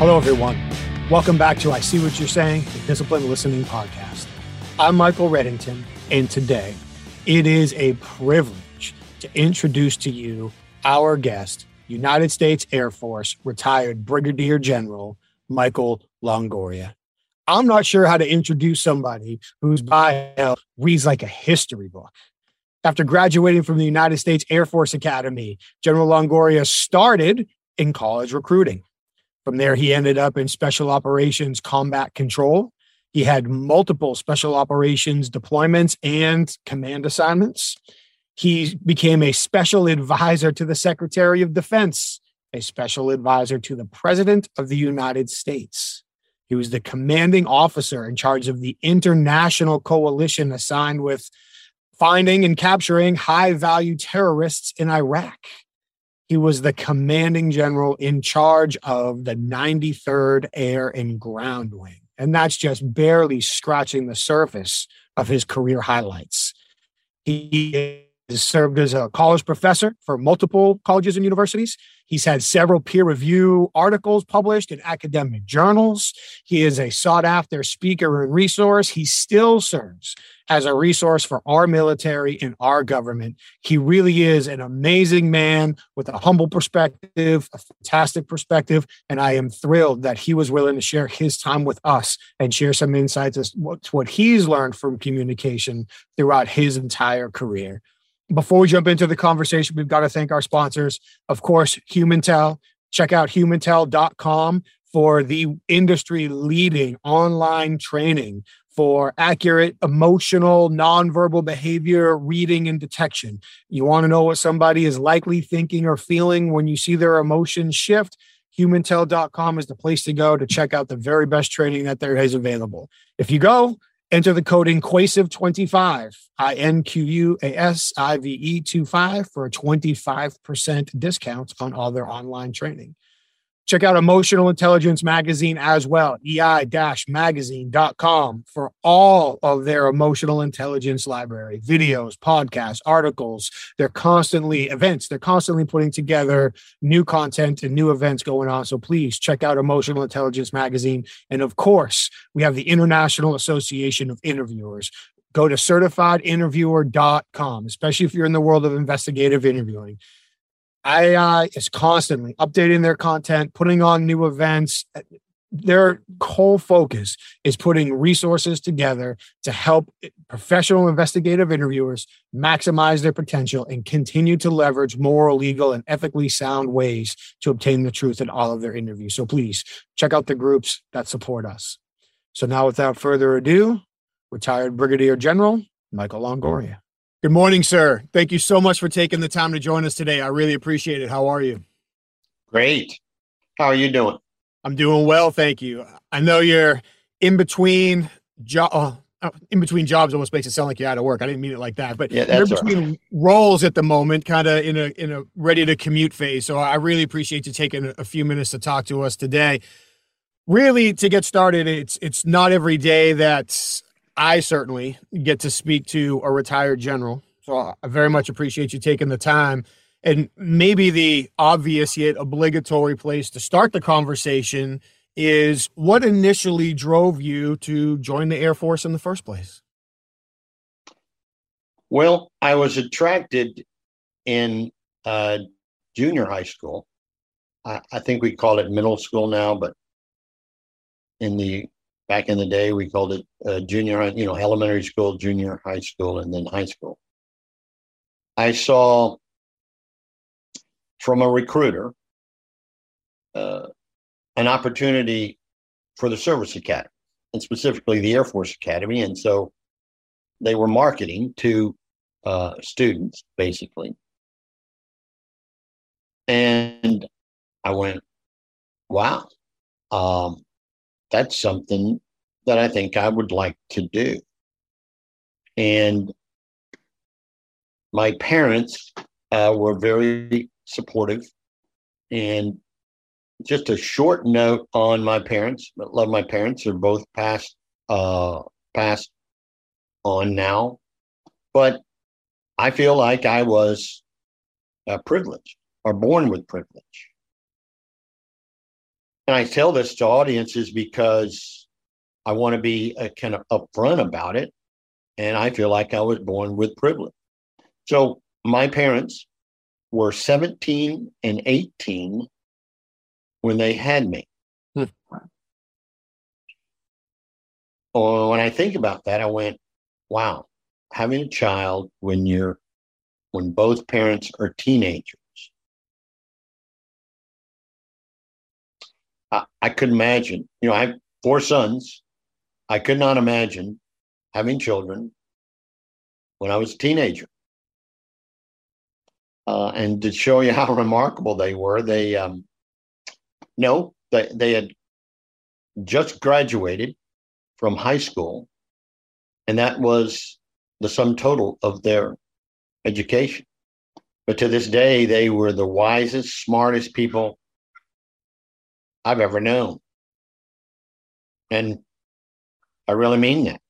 Hello, everyone. Welcome back to I See What You're Saying, the Disciplined Listening Podcast. I'm Michael Reddington, and today it is a privilege to introduce to you our guest, United States Air Force retired Brigadier General Michael Longoria. I'm not sure how to introduce somebody whose bio reads like a history book. After graduating from the United States Air Force Academy, General Longoria started in college recruiting. From there, he ended up in special operations combat control. He had multiple special operations deployments and command assignments. He became a special advisor to the Secretary of Defense, a special advisor to the President of the United States. He was the commanding officer in charge of the international coalition assigned with finding and capturing high value terrorists in Iraq. He was the commanding general in charge of the 93rd Air and Ground Wing. And that's just barely scratching the surface of his career highlights. He served as a college professor for multiple colleges and universities. He's had several peer review articles published in academic journals. He is a sought after speaker and resource. He still serves as a resource for our military and our government. He really is an amazing man with a humble perspective, a fantastic perspective. And I am thrilled that he was willing to share his time with us and share some insights as to what he's learned from communication throughout his entire career before we jump into the conversation, we've got to thank our sponsors. Of course, Humintell. Check out humintell.com for the industry leading online training for accurate emotional, nonverbal behavior reading and detection. You want to know what somebody is likely thinking or feeling when you see their emotions shift? Humintell.com is the place to go to check out the very best training that there is available. If you go, Enter the code INQUASIVE25, I N Q U A S I V E 25 for a 25% discount on all their online training. Check out Emotional Intelligence Magazine as well, ei-magazine.com for all of their emotional intelligence library, videos, podcasts, articles. They're constantly events. They're constantly putting together new content and new events going on. So please check out Emotional Intelligence Magazine. And of course, we have the International Association of Interviewers go to certifiedinterviewer.com, especially if you're in the world of investigative interviewing. AI is constantly updating their content, putting on new events. Their whole focus is putting resources together to help professional investigative interviewers maximize their potential and continue to leverage moral, legal, and ethically sound ways to obtain the truth in all of their interviews. So please check out the groups that support us. So now, without further ado, retired Brigadier General Michael Longoria. Good morning, sir. Thank you so much for taking the time to join us today. I really appreciate it. How are you? Great. How are you doing? I'm doing well, thank you. I know you're in between job. Uh, uh, in between jobs almost makes it sound like you're out of work. I didn't mean it like that, but yeah, you're between right. roles at the moment, kind of in a in a ready to commute phase. So I really appreciate you taking a few minutes to talk to us today. Really, to get started, it's it's not every day that I certainly get to speak to a retired general. So I very much appreciate you taking the time. And maybe the obvious yet obligatory place to start the conversation is what initially drove you to join the Air Force in the first place? Well, I was attracted in uh, junior high school. I, I think we call it middle school now, but in the back in the day we called it uh, junior you know elementary school junior high school and then high school. I saw from a recruiter uh, an opportunity for the service academy and specifically the air force academy and so they were marketing to uh, students basically. And i went wow um, that's something that I think I would like to do. And my parents uh, were very supportive. And just a short note on my parents. Love my parents. They're both passed uh, passed on now, but I feel like I was uh, privileged or born with privilege. And I tell this to audiences because I want to be a, kind of upfront about it. And I feel like I was born with privilege. So my parents were 17 and 18 when they had me. Hmm. Oh, when I think about that, I went, wow, having a child when you're when both parents are teenagers. I, I could imagine, you know, I have four sons. I could not imagine having children when I was a teenager. Uh, and to show you how remarkable they were, they um, no, they, they had just graduated from high school, and that was the sum total of their education. But to this day, they were the wisest, smartest people I've ever known. And I really mean that.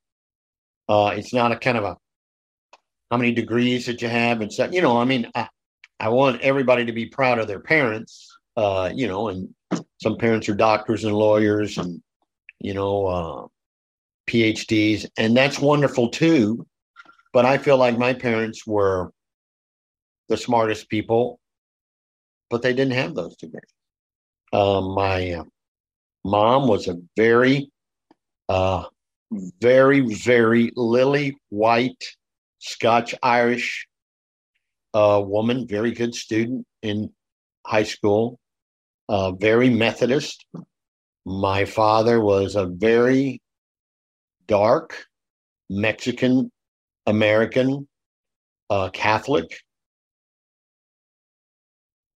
Uh, it's not a kind of a how many degrees that you have and stuff. You know, I mean, I, I want everybody to be proud of their parents, uh, you know, and some parents are doctors and lawyers and, you know, uh, PhDs, and that's wonderful too. But I feel like my parents were the smartest people, but they didn't have those degrees. Um, my uh, mom was a very, uh, very, very lily white Scotch Irish uh, woman, very good student in high school, uh, very Methodist. My father was a very dark Mexican American uh, Catholic.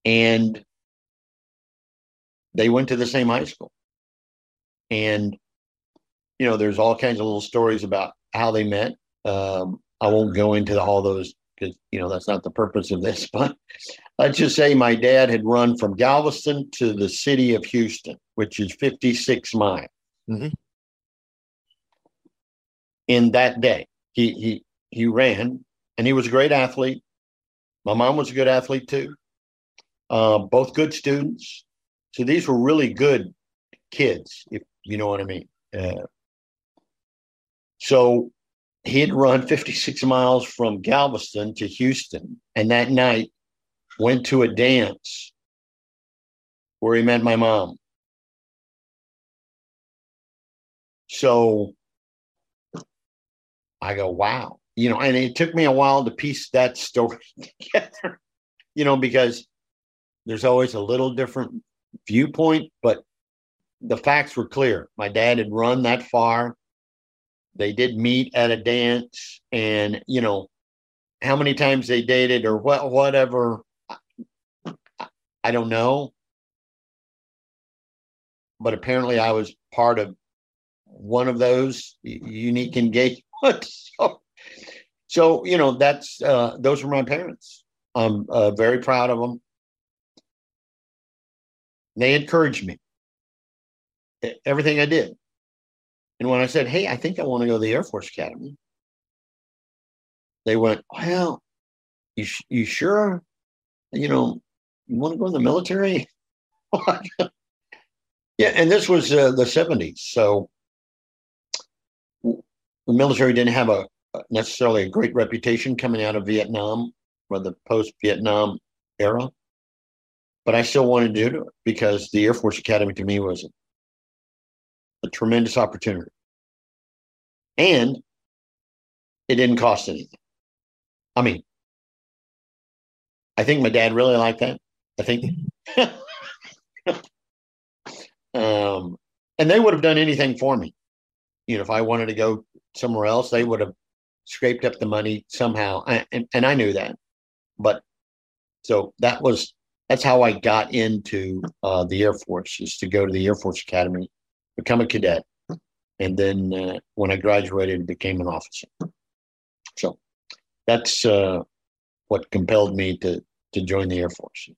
And they went to the same high school. And, you know, there's all kinds of little stories about how they met. Um, I won't go into all those because, you know, that's not the purpose of this. But let's just say my dad had run from Galveston to the city of Houston, which is 56 miles. Mm-hmm in that day. He he he ran, and he was a great athlete. My mom was a good athlete too. Uh, both good students. So these were really good kids, if you know what I mean. Uh, so he had run 56 miles from Galveston to Houston, and that night went to a dance where he met my mom. So I go, wow. You know, and it took me a while to piece that story together, you know, because there's always a little different viewpoint, but the facts were clear. My dad had run that far. They did meet at a dance, and you know, how many times they dated or what, whatever. I, I don't know, but apparently I was part of one of those unique engagements so, so you know, that's uh, those were my parents. I'm uh, very proud of them. They encouraged me everything I did. And when I said, "Hey, I think I want to go to the Air Force Academy," they went, "Well, you you sure? You know, you want to go in the military?" yeah, and this was uh, the '70s, so the military didn't have a necessarily a great reputation coming out of Vietnam or the post Vietnam era. But I still wanted to do it because the Air Force Academy to me was a, a tremendous opportunity. And it didn't cost anything. I mean, I think my dad really liked that. I think. um, and they would have done anything for me. You know, if I wanted to go somewhere else, they would have scraped up the money somehow. And, and I knew that. But so that was that's how I got into uh, the Air Force is to go to the Air Force Academy, become a cadet, and then uh, when I graduated, became an officer. So that's uh, what compelled me to to join the Air Force.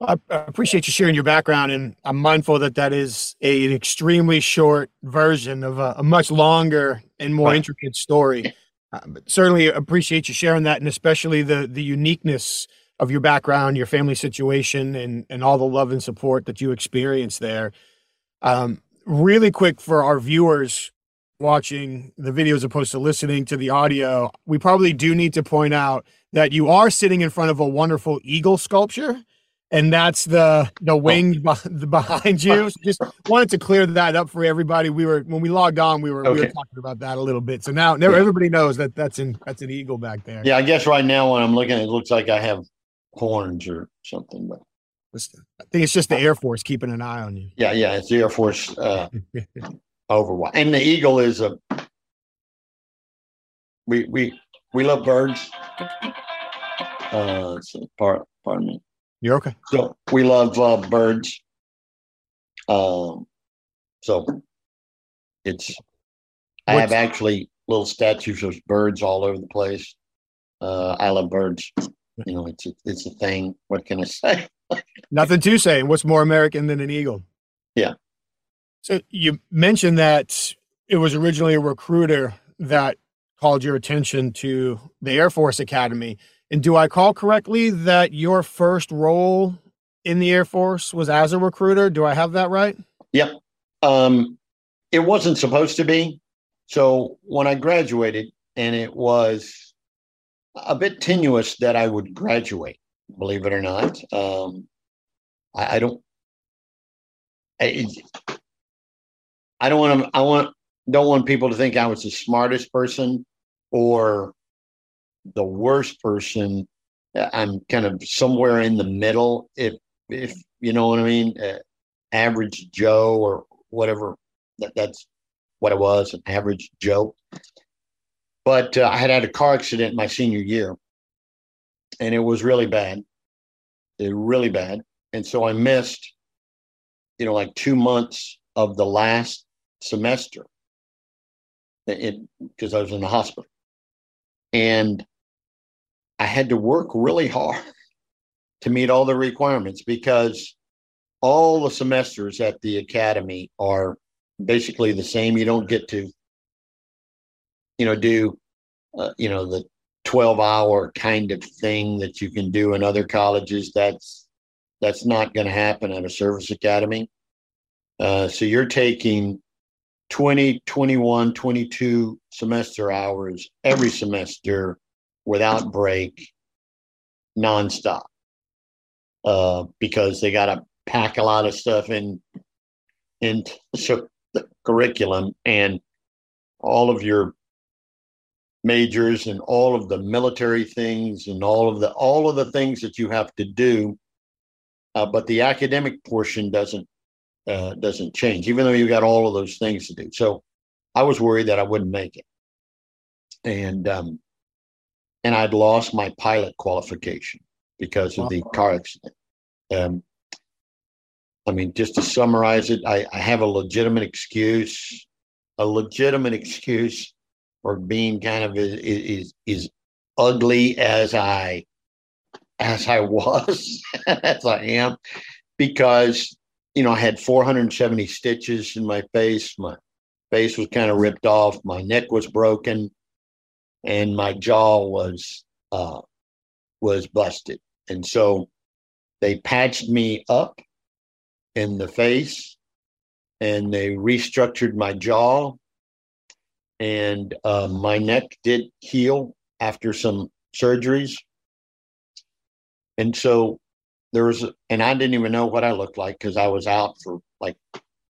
I appreciate you sharing your background, and I'm mindful that that is a, an extremely short version of a, a much longer and more right. intricate story. Uh, but certainly appreciate you sharing that, and especially the the uniqueness of your background, your family situation, and and all the love and support that you experienced there. Um, really quick for our viewers watching the video as opposed to listening to the audio, we probably do need to point out that you are sitting in front of a wonderful eagle sculpture and that's the the oh. wing behind you. So just wanted to clear that up for everybody. We were when we logged on, we were okay. we were talking about that a little bit. So now, now yeah. everybody knows that that's an that's an eagle back there. Yeah, I guess right now when I'm looking, it looks like I have horns or something, but. I think it's just the Air Force keeping an eye on you. Yeah, yeah, it's the Air Force uh, overwatch, and the eagle is a. We we we love birds. Uh, so part pardon me. You're okay. So we love uh, birds. Um, so it's I What's, have actually little statues of birds all over the place. Uh, I love birds. You know, it's a, it's a thing. What can I say? Nothing to say. What's more American than an eagle? Yeah. So you mentioned that it was originally a recruiter that called your attention to the Air Force Academy. And do I call correctly that your first role in the Air Force was as a recruiter? Do I have that right? Yep. Um, it wasn't supposed to be. So when I graduated, and it was a bit tenuous that I would graduate, believe it or not. Um, I, I don't. I, I don't want to. I want don't want people to think I was the smartest person or the worst person. I'm kind of somewhere in the middle, if if you know what I mean. Uh, average Joe or whatever. That, that's what it was, an average Joe. But uh, I had had a car accident my senior year, and it was really bad. It really bad, and so I missed, you know, like two months of the last semester, it because I was in the hospital, and I had to work really hard to meet all the requirements because all the semesters at the academy are basically the same. You don't get to, you know, do, uh, you know, the 12 hour kind of thing that you can do in other colleges. That's, that's not going to happen at a service academy. Uh, so you're taking 20, 21, 22 semester hours every semester without break, nonstop, uh, because they got to pack a lot of stuff in into the curriculum and all of your majors and all of the military things and all of the all of the things that you have to do uh, but the academic portion doesn't uh, doesn't change even though you got all of those things to do so i was worried that i wouldn't make it and um, and I'd lost my pilot qualification because of the car accident. Um, I mean, just to summarize it, I, I have a legitimate excuse, a legitimate excuse for being kind of is is, is ugly as I as I was, as I am, because you know I had 470 stitches in my face. My face was kind of ripped off. My neck was broken and my jaw was uh, was busted, and so they patched me up in the face, and they restructured my jaw, and uh, my neck did heal after some surgeries, and so there was, and I didn't even know what I looked like because I was out for like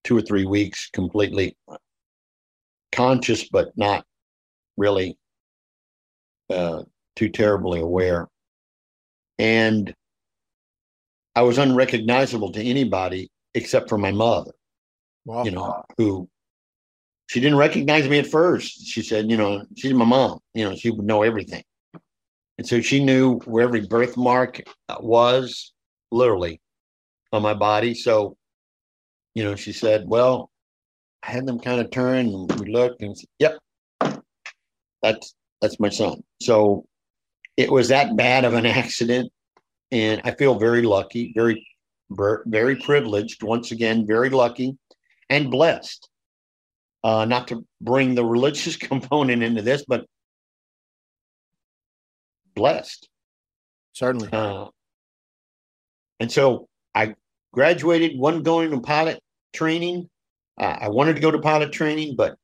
two or three weeks completely conscious, but not really uh, too terribly aware. And I was unrecognizable to anybody except for my mother, wow. you know, who she didn't recognize me at first. She said, you know, she's my mom, you know, she would know everything. And so she knew where every birthmark uh, was, literally, on my body. So, you know, she said, well, I had them kind of turn and we looked and said, yep, that's that's my son. So it was that bad of an accident. And I feel very lucky, very, very privileged. Once again, very lucky and blessed. Uh, not to bring the religious component into this, but blessed. Certainly. Uh, and so I graduated, wasn't going to pilot training. Uh, I wanted to go to pilot training, but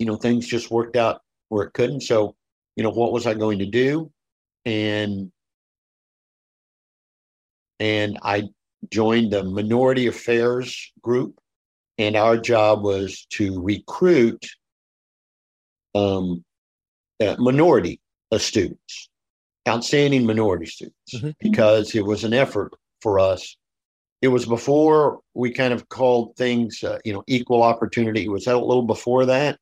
you know things just worked out where it couldn't. So you know what was I going to do? And and I joined the Minority Affairs group, and our job was to recruit um, uh, minority students, outstanding minority students, mm-hmm. because it was an effort for us. It was before we kind of called things, uh, you know, equal opportunity. It was a little before that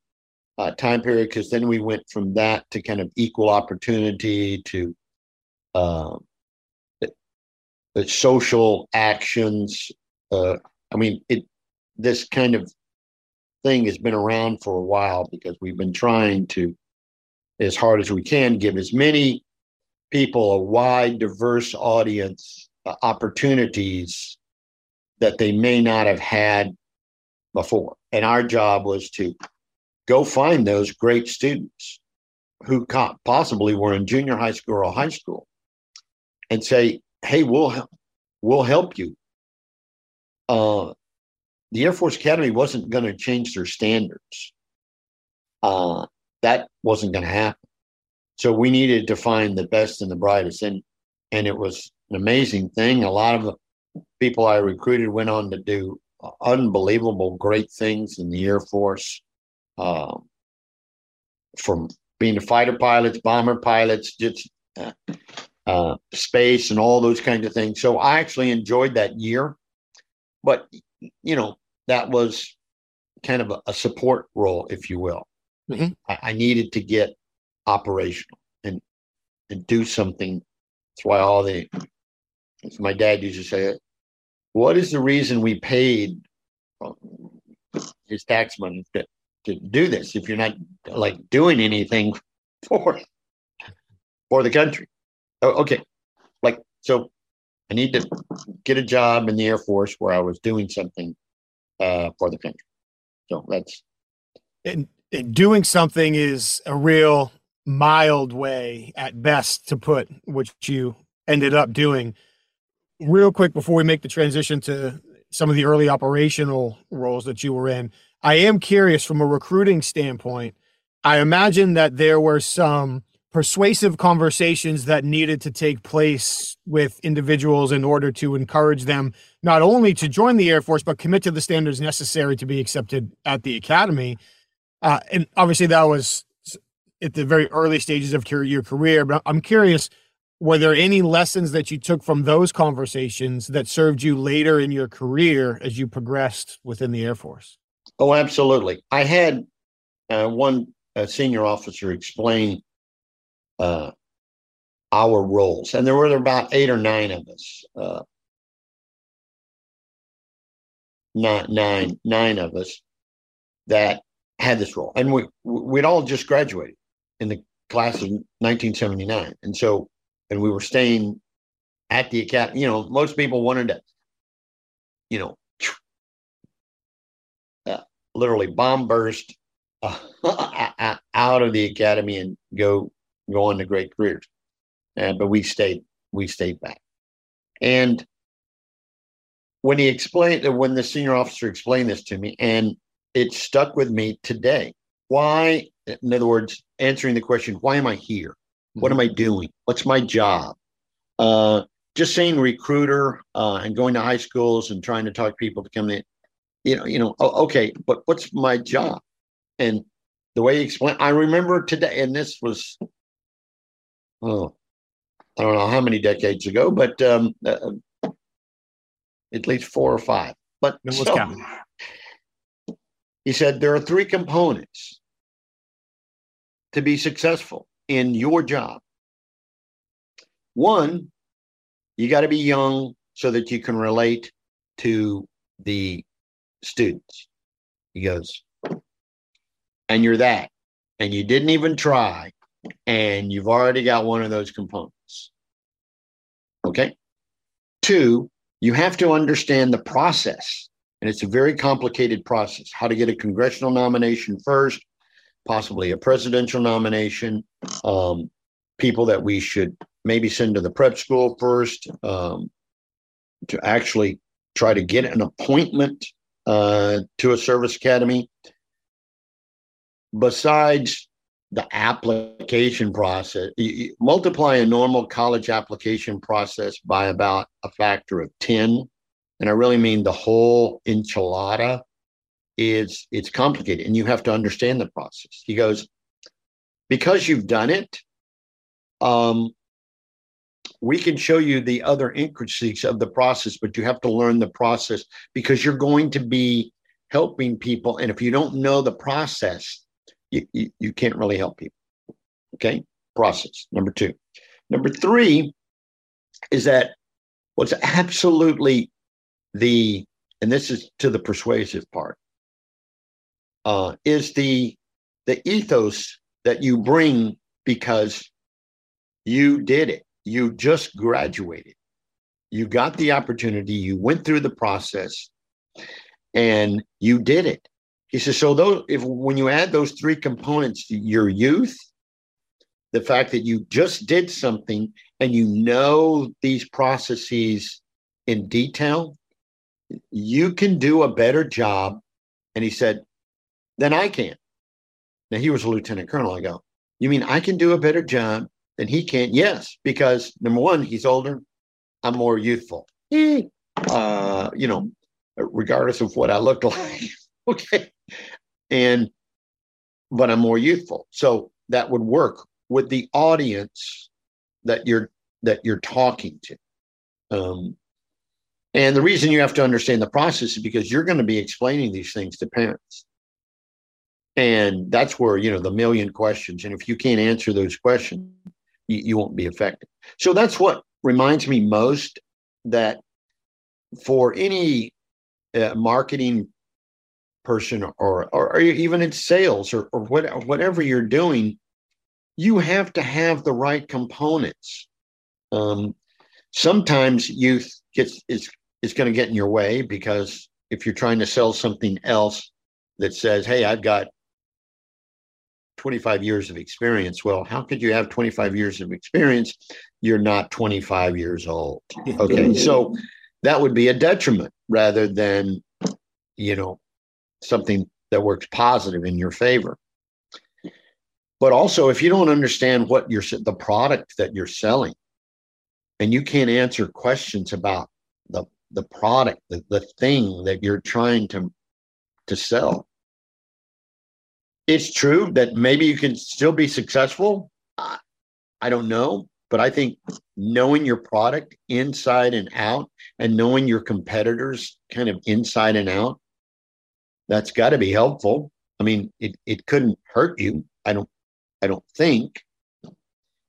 uh, time period because then we went from that to kind of equal opportunity to uh, the social actions. Uh, I mean, it this kind of thing has been around for a while because we've been trying to, as hard as we can, give as many people a wide, diverse audience uh, opportunities that they may not have had before. And our job was to go find those great students who possibly were in junior high school or high school and say, hey, we'll we'll help you. Uh, the Air Force Academy wasn't going to change their standards. Uh, that wasn't going to happen. So we needed to find the best and the brightest, and and it was an amazing thing. A lot of the people I recruited went on to do unbelievable, great things in the Air Force, uh, from being fighter pilots, bomber pilots, just uh, uh, space and all those kinds of things. So I actually enjoyed that year, but you know that was kind of a, a support role, if you will. Mm-hmm. I, I, needed to get operational and and do something. That's why all the my dad used to say, "What is the reason we paid his tax money to, to do this if you're not like doing anything for for the country?" oh, okay, like so, I need to get a job in the Air Force where I was doing something uh, for the country. So that's and, and doing something is a real mild way at best to put what you ended up doing. Real quick before we make the transition to some of the early operational roles that you were in, I am curious from a recruiting standpoint. I imagine that there were some persuasive conversations that needed to take place with individuals in order to encourage them not only to join the Air Force, but commit to the standards necessary to be accepted at the academy. Uh, and obviously, that was at the very early stages of your career. But I'm curious were there any lessons that you took from those conversations that served you later in your career as you progressed within the Air Force? Oh, absolutely. I had uh, one uh, senior officer explain uh, our roles, and there were about eight or nine of us. Uh, not nine, nine of us that had this role, and we we'd all just graduated in the class of 1979, and so and we were staying at the academy. You know, most people wanted to, you know, uh, literally bomb burst uh, out of the academy and go go on to great careers. Uh, but we stayed we stayed back. And when he explained that, when the senior officer explained this to me, and it stuck with me today. Why, in other words, answering the question, why am I here? What am I doing? What's my job? Uh, just saying recruiter uh, and going to high schools and trying to talk people to come in. You know, you know. Oh, okay, but what's my job? And the way he explained, I remember today, and this was oh, I don't know how many decades ago, but um, uh, at least four or five. But so, he said there are three components to be successful in your job. One, you got to be young so that you can relate to the students. He goes, and you're that, and you didn't even try, and you've already got one of those components. Okay. Two, you have to understand the process. And it's a very complicated process how to get a congressional nomination first, possibly a presidential nomination, um, people that we should maybe send to the prep school first um, to actually try to get an appointment uh, to a service academy. Besides the application process, you, multiply a normal college application process by about a factor of 10. And I really mean the whole enchilada is it's complicated and you have to understand the process. He goes, because you've done it, um, we can show you the other intricacies of the process, but you have to learn the process because you're going to be helping people. And if you don't know the process, you, you, you can't really help people. Okay. Process. Number two. Number three is that what's absolutely the, and this is to the persuasive part, uh, is the the ethos that you bring because you did it. You just graduated. You got the opportunity. You went through the process, and you did it. He says, so those if when you add those three components, to your youth, the fact that you just did something and you know these processes in detail, you can do a better job. And he said, than I can. Now he was a lieutenant colonel. I go, you mean I can do a better job than he can? Yes, because number one, he's older. I'm more youthful. Uh, you know, regardless of what I look like. okay and but i'm more youthful. So that would work with the audience that you're that you're talking to. Um, and the reason you have to understand the process is because you're going to be explaining these things to parents. And that's where you know the million questions and if you can't answer those questions you, you won't be effective. So that's what reminds me most that for any uh, marketing person or, or, or even in sales or, or what, whatever you're doing, you have to have the right components. Um, sometimes youth gets is is going to get in your way because if you're trying to sell something else that says, "Hey, I've got 25 years of experience," well, how could you have 25 years of experience? You're not 25 years old. Okay, so that would be a detriment rather than you know something that works positive in your favor. But also, if you don't understand what you're the product that you're selling, and you can't answer questions about the the product, the, the thing that you're trying to to sell, it's true that maybe you can still be successful. I, I don't know, but I think knowing your product inside and out and knowing your competitors kind of inside and out that's got to be helpful. I mean, it, it couldn't hurt you. I don't I don't think.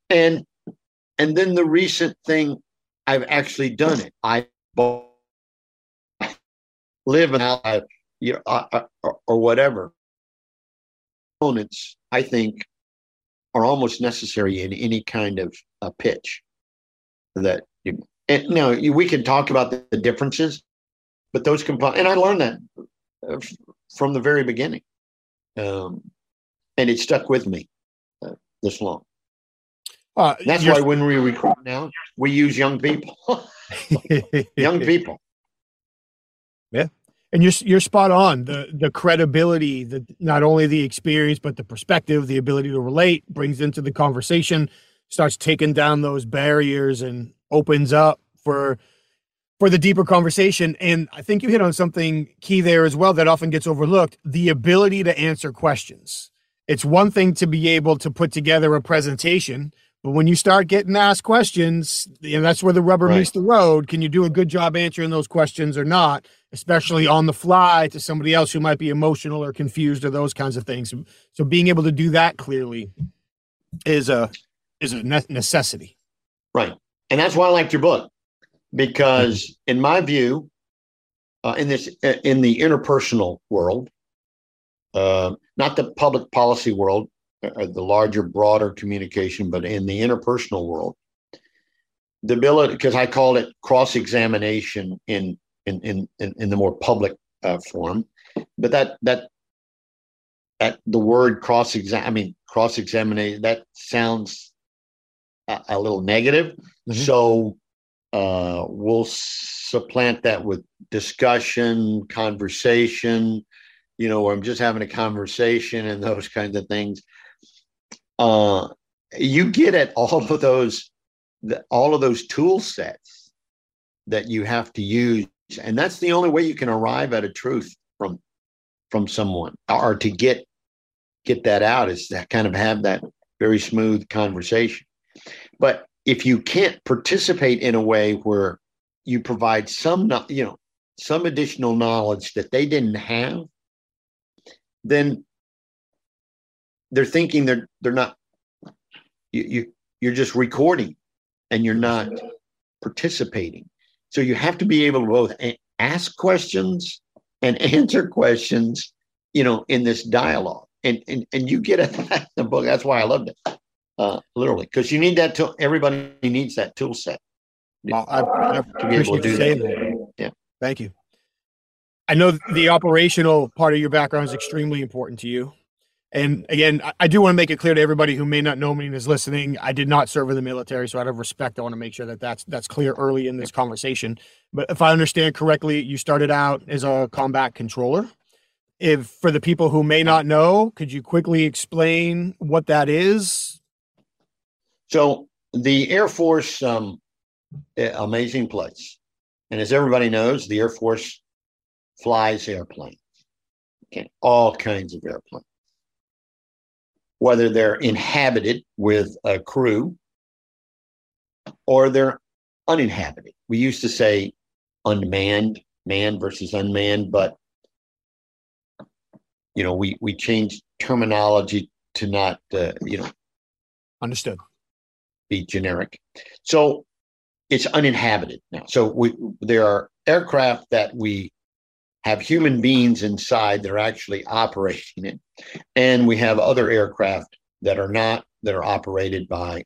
And and then the recent thing, I've actually done it. I live and I, you know, I, or, or whatever. Components, I think, are almost necessary in any kind of a pitch. That you, and we can talk about the, the differences, but those components, and I learned that uh, from the very beginning. Um, and it stuck with me uh, this long. Uh, That's why when we recruit now, we use young people. young people. Yeah. And you're you're spot on. The the credibility, the not only the experience, but the perspective, the ability to relate brings into the conversation, starts taking down those barriers and opens up for for the deeper conversation. And I think you hit on something key there as well that often gets overlooked the ability to answer questions. It's one thing to be able to put together a presentation, but when you start getting asked questions, and that's where the rubber right. meets the road, can you do a good job answering those questions or not, especially on the fly to somebody else who might be emotional or confused or those kinds of things. So being able to do that clearly is a is a necessity. Right. And that's why I liked your book because in my view uh, in this in the interpersonal world uh, not the public policy world uh, the larger broader communication but in the interpersonal world the ability because i call it cross-examination in in in in, in the more public uh, form but that that that the word cross-exam i mean cross-examination that sounds a, a little negative. Mm-hmm. So uh, we'll supplant that with discussion, conversation, you know, I'm just having a conversation and those kinds of things. Uh, you get at all of those, all of those tool sets that you have to use, and that's the only way you can arrive at a truth from from someone, or to get get that out is to kind of have that very smooth conversation. But if you can't participate in a way where you provide some, you know, some additional knowledge that they didn't have, then they're thinking they're they're not. You, you you're just recording, and you're not participating. So you have to be able to both ask questions and answer questions, you know, in this dialogue. And and and you get it the book. That's why I loved it uh, literally, because you need that tool. Everybody needs that tool set. Well, I, I appreciate you saying that. that. Yeah. Thank you. I know the operational part of your background is extremely important to you. And again, I do want to make it clear to everybody who may not know me and is listening. I did not serve in the military, so out of respect, I want to make sure that that's that's clear early in this conversation. But if I understand correctly, you started out as a combat controller. If for the people who may not know, could you quickly explain what that is? So the Air Force, um, amazing place. And as everybody knows, the Air Force flies airplanes, okay, all kinds of airplanes, whether they're inhabited with a crew or they're uninhabited. We used to say unmanned, manned versus unmanned, but you know, we we changed terminology to not, uh, you know, understood be generic. So it's uninhabited now. So we there are aircraft that we have human beings inside that are actually operating it, and we have other aircraft that are not that are operated by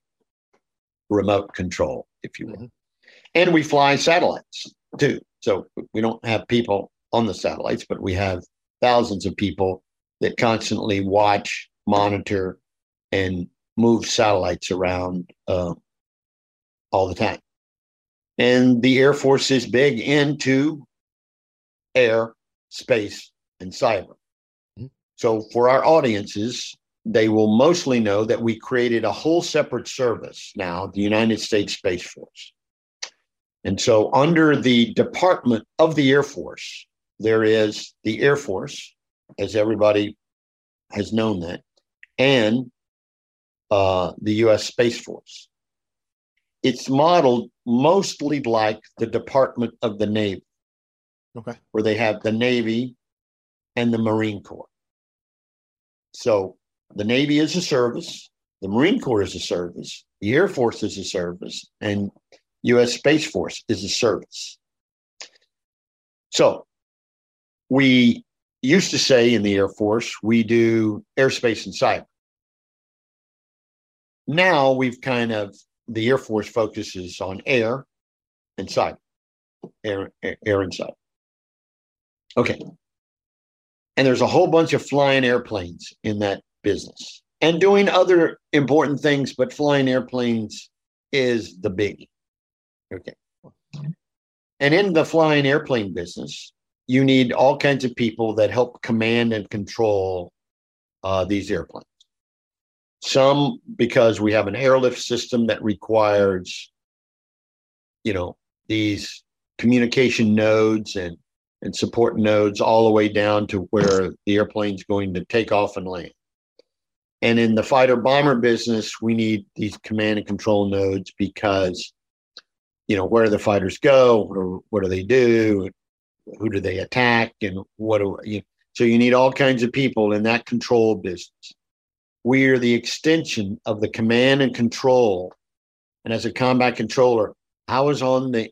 remote control, if you will. Mm-hmm. And we fly satellites too. So we don't have people on the satellites, but we have thousands of people that constantly watch, monitor, and move satellites around uh, all the time. And the Air Force is big into air, space, and cyber. Mm-hmm. So for our audiences, they will mostly know that we created a whole separate service now, the United States Space Force. And so, under the Department of the Air Force, there is the Air Force, as everybody has known that, and uh, the U.S. Space Force. It's modeled mostly like the Department of the Navy, okay, where they have the Navy and the Marine Corps. So the Navy is a service, the Marine Corps is a service, the Air Force is a service, and U.S. Space Force is a service. So we used to say in the Air Force, we do airspace and cyber now we've kind of the Air Force focuses on air and cyber, air, air, air and cyber. Okay. And there's a whole bunch of flying airplanes in that business and doing other important things, but flying airplanes is the biggie. Okay. And in the flying airplane business, you need all kinds of people that help command and control uh, these airplanes. Some because we have an airlift system that requires, you know, these communication nodes and and support nodes all the way down to where the airplane's going to take off and land. And in the fighter bomber business, we need these command and control nodes because, you know, where do the fighters go? What do, they do? Who do they attack? And what do you? So you need all kinds of people in that control business we are the extension of the command and control. And as a combat controller, I was on the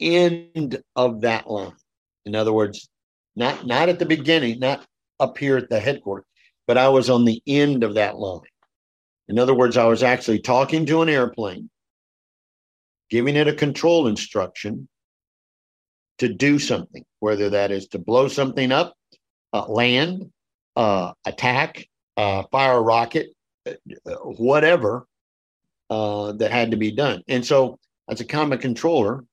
end of that line. In other words, not not at the beginning, not up here at the headquarters, but I was on the end of that line. In other words, I was actually talking to an airplane, giving it a control instruction to do something, whether that is to blow something up, uh, land, uh, attack, uh, fire rocket, uh, whatever. uh, that had to be done. And so, as a combat controller,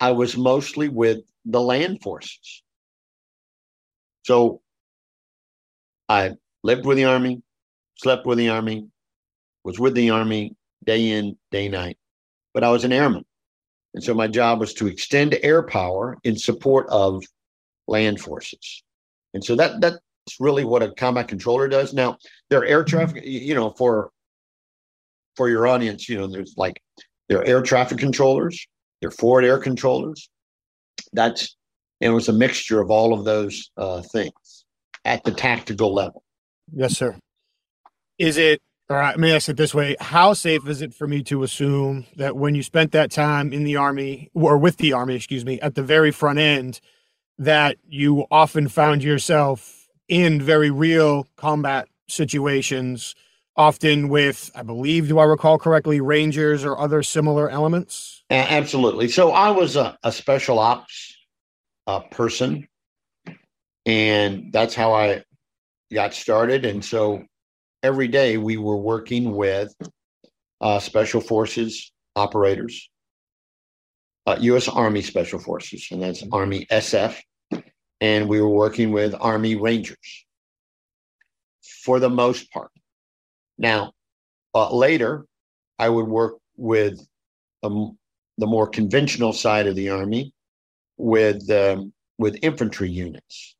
I was mostly with the land forces. So, I lived with the Army, slept with the Army, was with the Army day in, day night, but I was an airman. And so my job was to extend air power in support of land forces. And so that that that's really what a combat controller does. Now, their air traffic, you know, for for your audience, you know, there's like their air traffic controllers, their forward air controllers. That's it was a mixture of all of those uh, things at the tactical level. Yes, sir. Is it all right? Let me ask it this way: How safe is it for me to assume that when you spent that time in the army or with the army, excuse me, at the very front end, that you often found yourself in very real combat situations, often with, I believe, do I recall correctly, rangers or other similar elements? Absolutely. So I was a, a special ops uh, person, and that's how I got started. And so every day we were working with uh, special forces operators, uh, U.S. Army Special Forces, and that's Army SF, and we were working with Army Rangers for the most part. Now, uh, later, I would work with um, the more conventional side of the Army, with um, with infantry units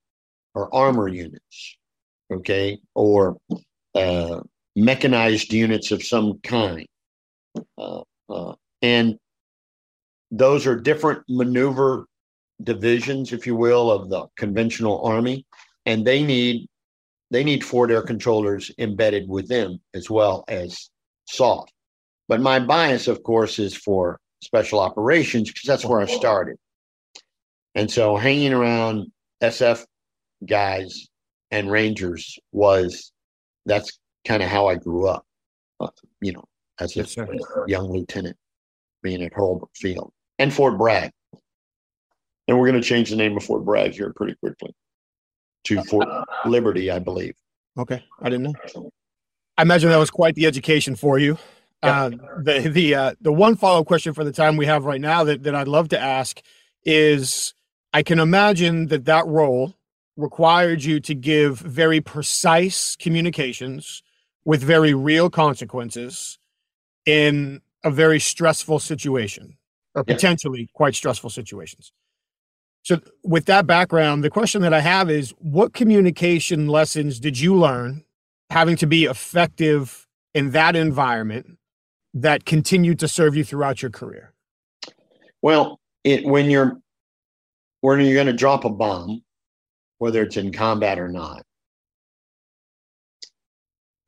or armor units, okay, or uh, mechanized units of some kind, uh, uh, and those are different maneuver divisions, if you will, of the conventional army, and they need they need forward air controllers embedded with them as well as SOF. But my bias, of course, is for special operations because that's where I started. And so hanging around SF guys and Rangers was that's kind of how I grew up, uh, you know, as a yes, young lieutenant being at Hurlburt Field and Fort Bragg. And we're going to change the name of Fort Bragg here pretty quickly to Fort Liberty, I believe. Okay, I didn't know. I imagine that was quite the education for you. Uh, the the uh, the one follow up question for the time we have right now that that I'd love to ask is I can imagine that that role required you to give very precise communications with very real consequences in a very stressful situation or potentially yeah. quite stressful situations. So, with that background, the question that I have is what communication lessons did you learn having to be effective in that environment that continued to serve you throughout your career? Well, it, when you're when you're going to drop a bomb, whether it's in combat or not,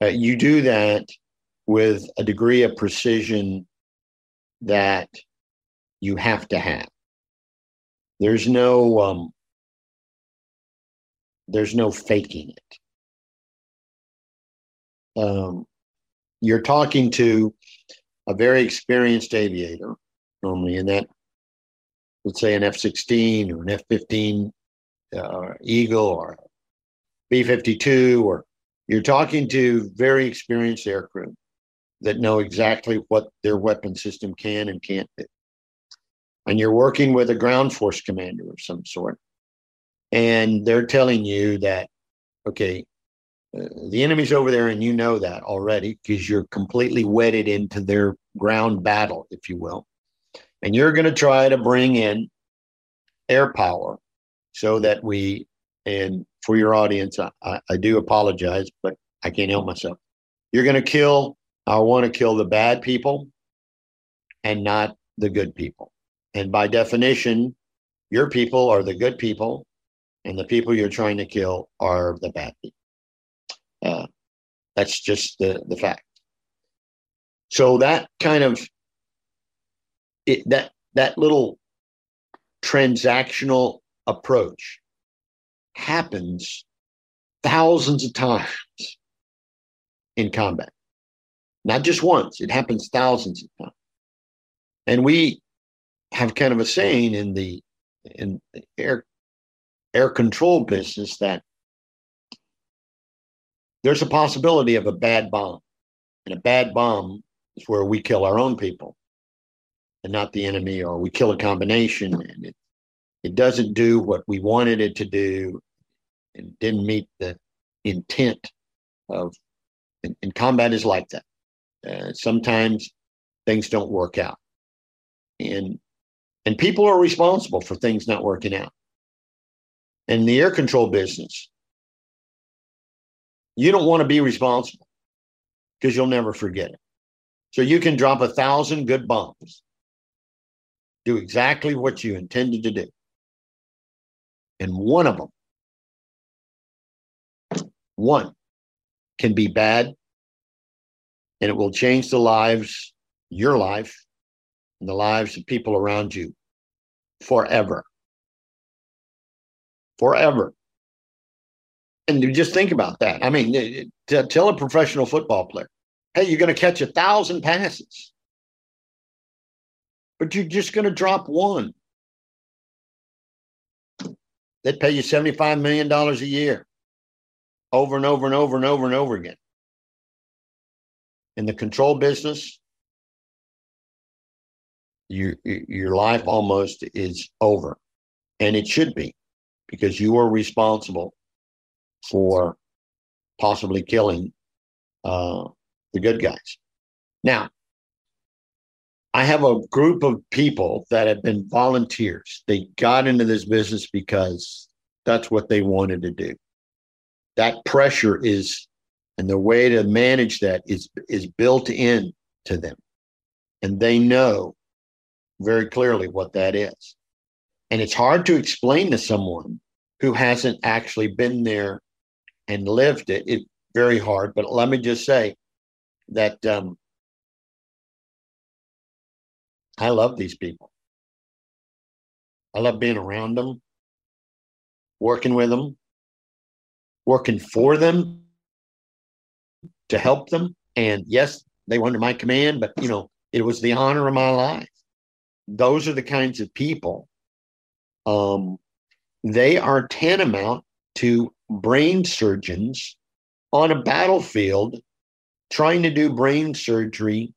uh, you do that with a degree of precision that you have to have. There's no um, there's no faking it. Um, you're talking to a very experienced aviator, normally in that, let's say an F-16 or an F-15 uh, Eagle or B-52, or you're talking to very experienced aircrew that know exactly what their weapon system can and can't do and you're working with a ground force commander of some sort, and they're telling you that, okay, uh, the enemy's over there, and you know that already because you're completely wedded into their ground battle, if you will. And you're going to try to bring in air power so that we, and for your audience, I, I do apologize, but I can't help myself. You're going to kill, I want to kill the bad people and not the good people. And by definition, your people are the good people, and the people you're trying to kill are the bad people. Uh, that's just the, the fact. So that kind of it, that that little transactional approach happens thousands of times in combat. Not just once, it happens thousands of times. And we have kind of a saying in the in the air air control business that there's a possibility of a bad bomb, and a bad bomb is where we kill our own people and not the enemy, or we kill a combination and it, it doesn't do what we wanted it to do and didn't meet the intent of, and, and combat is like that. Uh, sometimes things don't work out. And and people are responsible for things not working out. In the air control business, you don't want to be responsible because you'll never forget it. So you can drop a thousand good bombs, do exactly what you intended to do. And one of them, one, can be bad and it will change the lives, your life, and the lives of people around you forever. Forever. And you just think about that. I mean, tell a professional football player, hey, you're going to catch a thousand passes, but you're just going to drop one. They'd pay you $75 million a year over and over and over and over and over again. In the control business, your your life almost is over, and it should be, because you are responsible for possibly killing uh, the good guys. Now, I have a group of people that have been volunteers. They got into this business because that's what they wanted to do. That pressure is, and the way to manage that is is built in to them, and they know very clearly what that is. And it's hard to explain to someone who hasn't actually been there and lived it. It's very hard. But let me just say that um, I love these people. I love being around them, working with them, working for them to help them. And yes, they were under my command, but you know, it was the honor of my life. Those are the kinds of people. Um, they are tantamount to brain surgeons on a battlefield trying to do brain surgery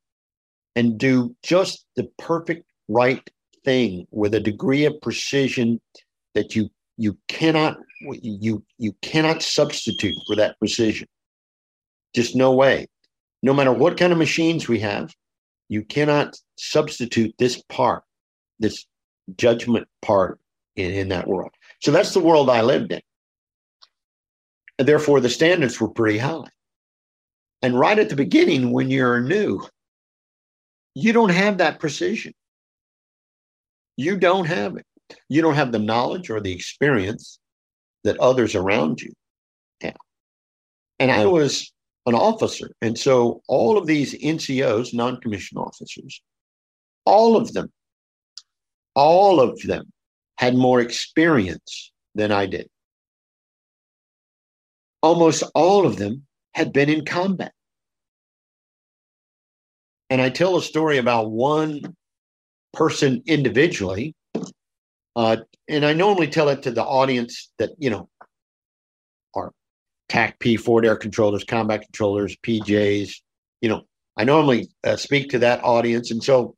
and do just the perfect right thing with a degree of precision that you you cannot you you cannot substitute for that precision just no way no matter what kind of machines we have you cannot substitute this part this judgment part in, in that world so that's the world i lived in and therefore, the standards were pretty high. And right at the beginning, when you're new, you don't have that precision. You don't have it. You don't have the knowledge or the experience that others around you have. And I was an officer. And so all of these NCOs, non commissioned officers, all of them, all of them had more experience than I did almost all of them had been in combat. And I tell a story about one person individually. Uh, and I normally tell it to the audience that, you know, are TAC P forward Air Controllers, Combat Controllers, PJs. You know, I normally uh, speak to that audience. And so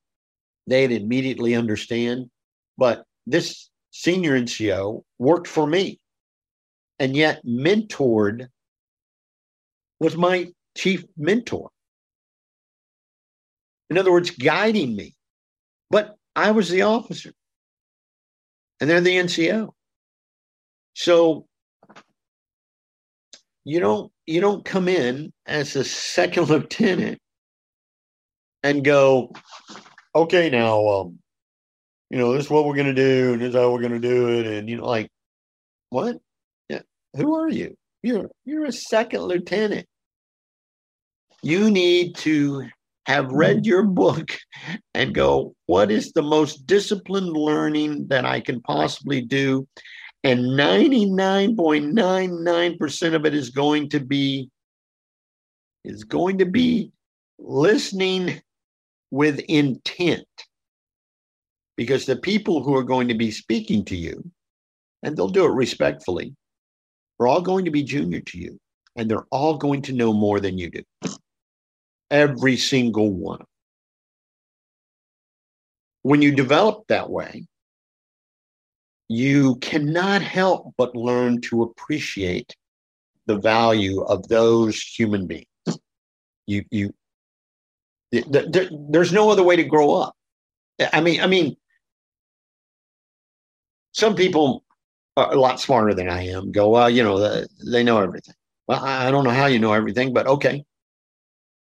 they'd immediately understand. But this senior NCO worked for me and yet mentored was my chief mentor. In other words, guiding me. But I was the officer, and they're the NCO. So you don't you don't come in as a second lieutenant and go, okay, now um, you know, this is what we're gonna do, and this is how we're gonna do it, and you know, like, what? Yeah. Who are you? You're you're a second lieutenant. You need to have read your book and go, what is the most disciplined learning that I can possibly do? And 99.99% of it is going to be is going to be listening with intent. Because the people who are going to be speaking to you, and they'll do it respectfully, are all going to be junior to you, and they're all going to know more than you do. Every single one. when you develop that way, you cannot help but learn to appreciate the value of those human beings. You, you, there, there's no other way to grow up. I mean, I mean, some people are a lot smarter than I am. Go, well, you know, they know everything. Well, I don't know how you know everything, but okay,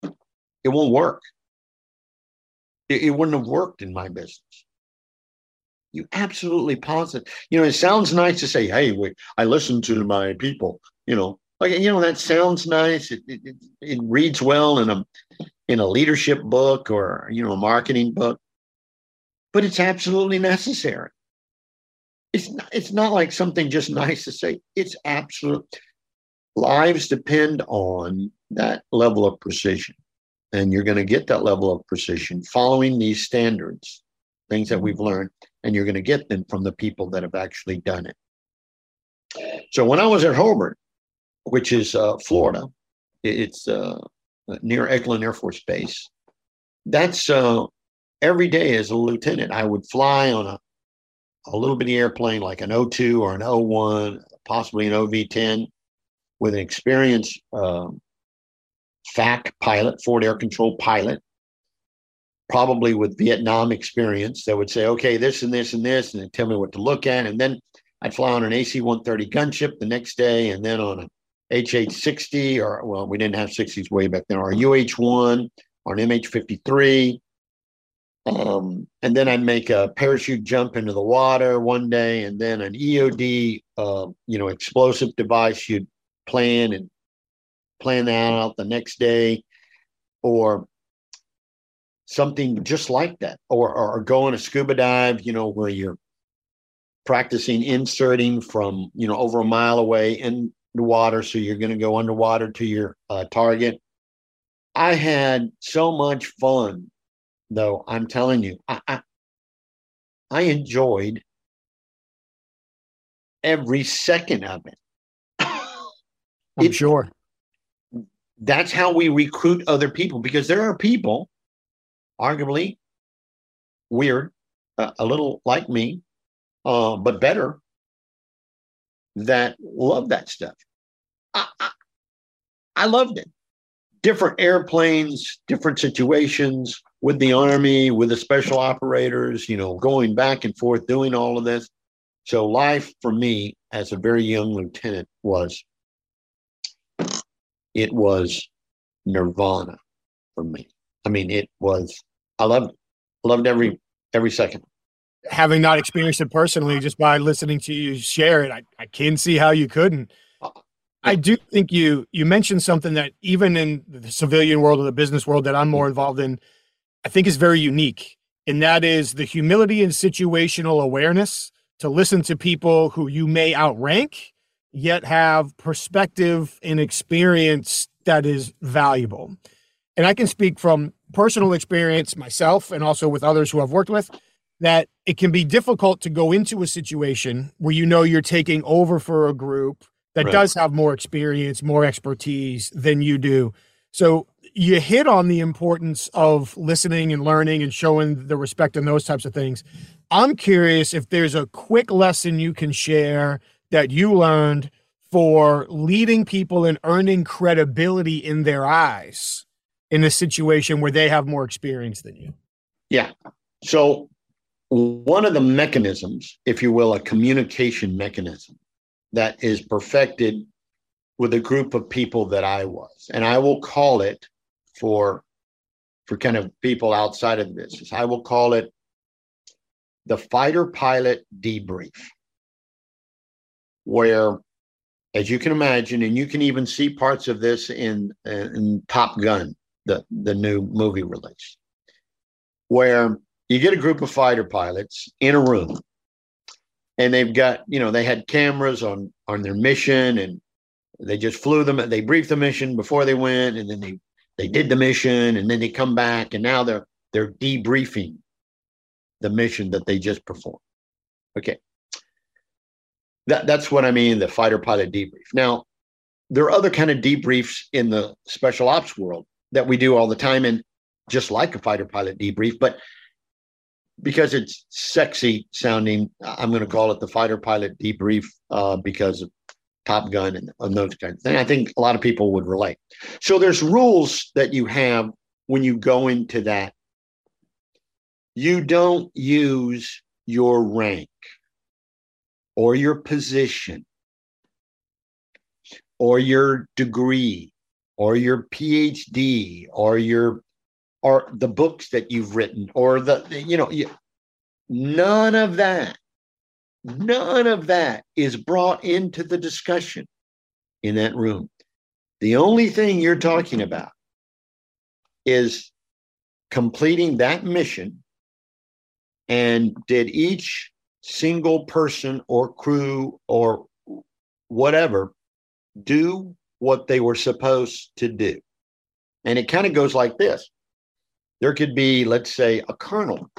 it won't work. It, it wouldn't have worked in my business. You absolutely positive. You know, it sounds nice to say, "Hey, wait, I listen to my people." You know, like you know, that sounds nice. It, it, it reads well in a in a leadership book or you know a marketing book, but it's absolutely necessary. It's not, it's not like something just nice to say. It's absolute. Lives depend on that level of precision, and you're going to get that level of precision following these standards, things that we've learned and you're going to get them from the people that have actually done it. So when I was at Hurlburt, which is uh, Florida, it's uh, near Eglin Air Force Base. That's uh, every day as a lieutenant. I would fly on a, a little bitty airplane like an O two or an O one, possibly an OV 10, with an experienced um, FAC pilot, Forward Air Control pilot, probably with Vietnam experience that would say, okay, this and this and this, and then tell me what to look at. And then I'd fly on an AC 130 gunship the next day, and then on an HH60, or well, we didn't have 60s way back then, or UH1, or an MH53. Um, and then I'd make a parachute jump into the water one day, and then an EOD, uh, um, you know, explosive device you'd plan and plan that out the next day, or something just like that, or, or, or go on a scuba dive, you know, where you're practicing inserting from you know over a mile away and the water. So you're going to go underwater to your uh, target. I had so much fun, though. I'm telling you, I, I, I enjoyed every second of it. I'm it, sure. That's how we recruit other people because there are people arguably weird, uh, a little like me, uh, but better, that love that stuff. I, I, I loved it. Different airplanes, different situations with the Army, with the special operators, you know, going back and forth, doing all of this. So, life for me as a very young lieutenant was it was nirvana for me. I mean, it was. I loved. Loved every every second. Having not experienced it personally, just by listening to you share it, I, I can see how you couldn't. I do think you you mentioned something that even in the civilian world or the business world that I'm more involved in, I think is very unique, and that is the humility and situational awareness to listen to people who you may outrank, yet have perspective and experience that is valuable. And I can speak from personal experience myself and also with others who I've worked with that it can be difficult to go into a situation where you know you're taking over for a group that right. does have more experience, more expertise than you do. So you hit on the importance of listening and learning and showing the respect and those types of things. I'm curious if there's a quick lesson you can share that you learned for leading people and earning credibility in their eyes in a situation where they have more experience than you? Yeah. So, one of the mechanisms, if you will, a communication mechanism that is perfected with a group of people that I was, and I will call it for for kind of people outside of the business, I will call it the fighter pilot debrief, where, as you can imagine, and you can even see parts of this in in Top Gun, the, the new movie release, where you get a group of fighter pilots in a room and they've got, you know, they had cameras on on their mission and they just flew them, they briefed the mission before they went, and then they they did the mission and then they come back and now they're they're debriefing the mission that they just performed. Okay. That, that's what I mean, the fighter pilot debrief. Now, there are other kind of debriefs in the special ops world that we do all the time and just like a fighter pilot debrief but because it's sexy sounding, I'm going to call it the fighter pilot debrief uh, because of Top Gun and, and those kinds of things. I think a lot of people would relate. So there's rules that you have when you go into that. You don't use your rank or your position or your degree or your PhD or your or the books that you've written or the you know you, none of that none of that is brought into the discussion in that room. The only thing you're talking about is completing that mission and did each single person or crew or whatever do what they were supposed to do. And it kind of goes like this there could be, let's say, a colonel,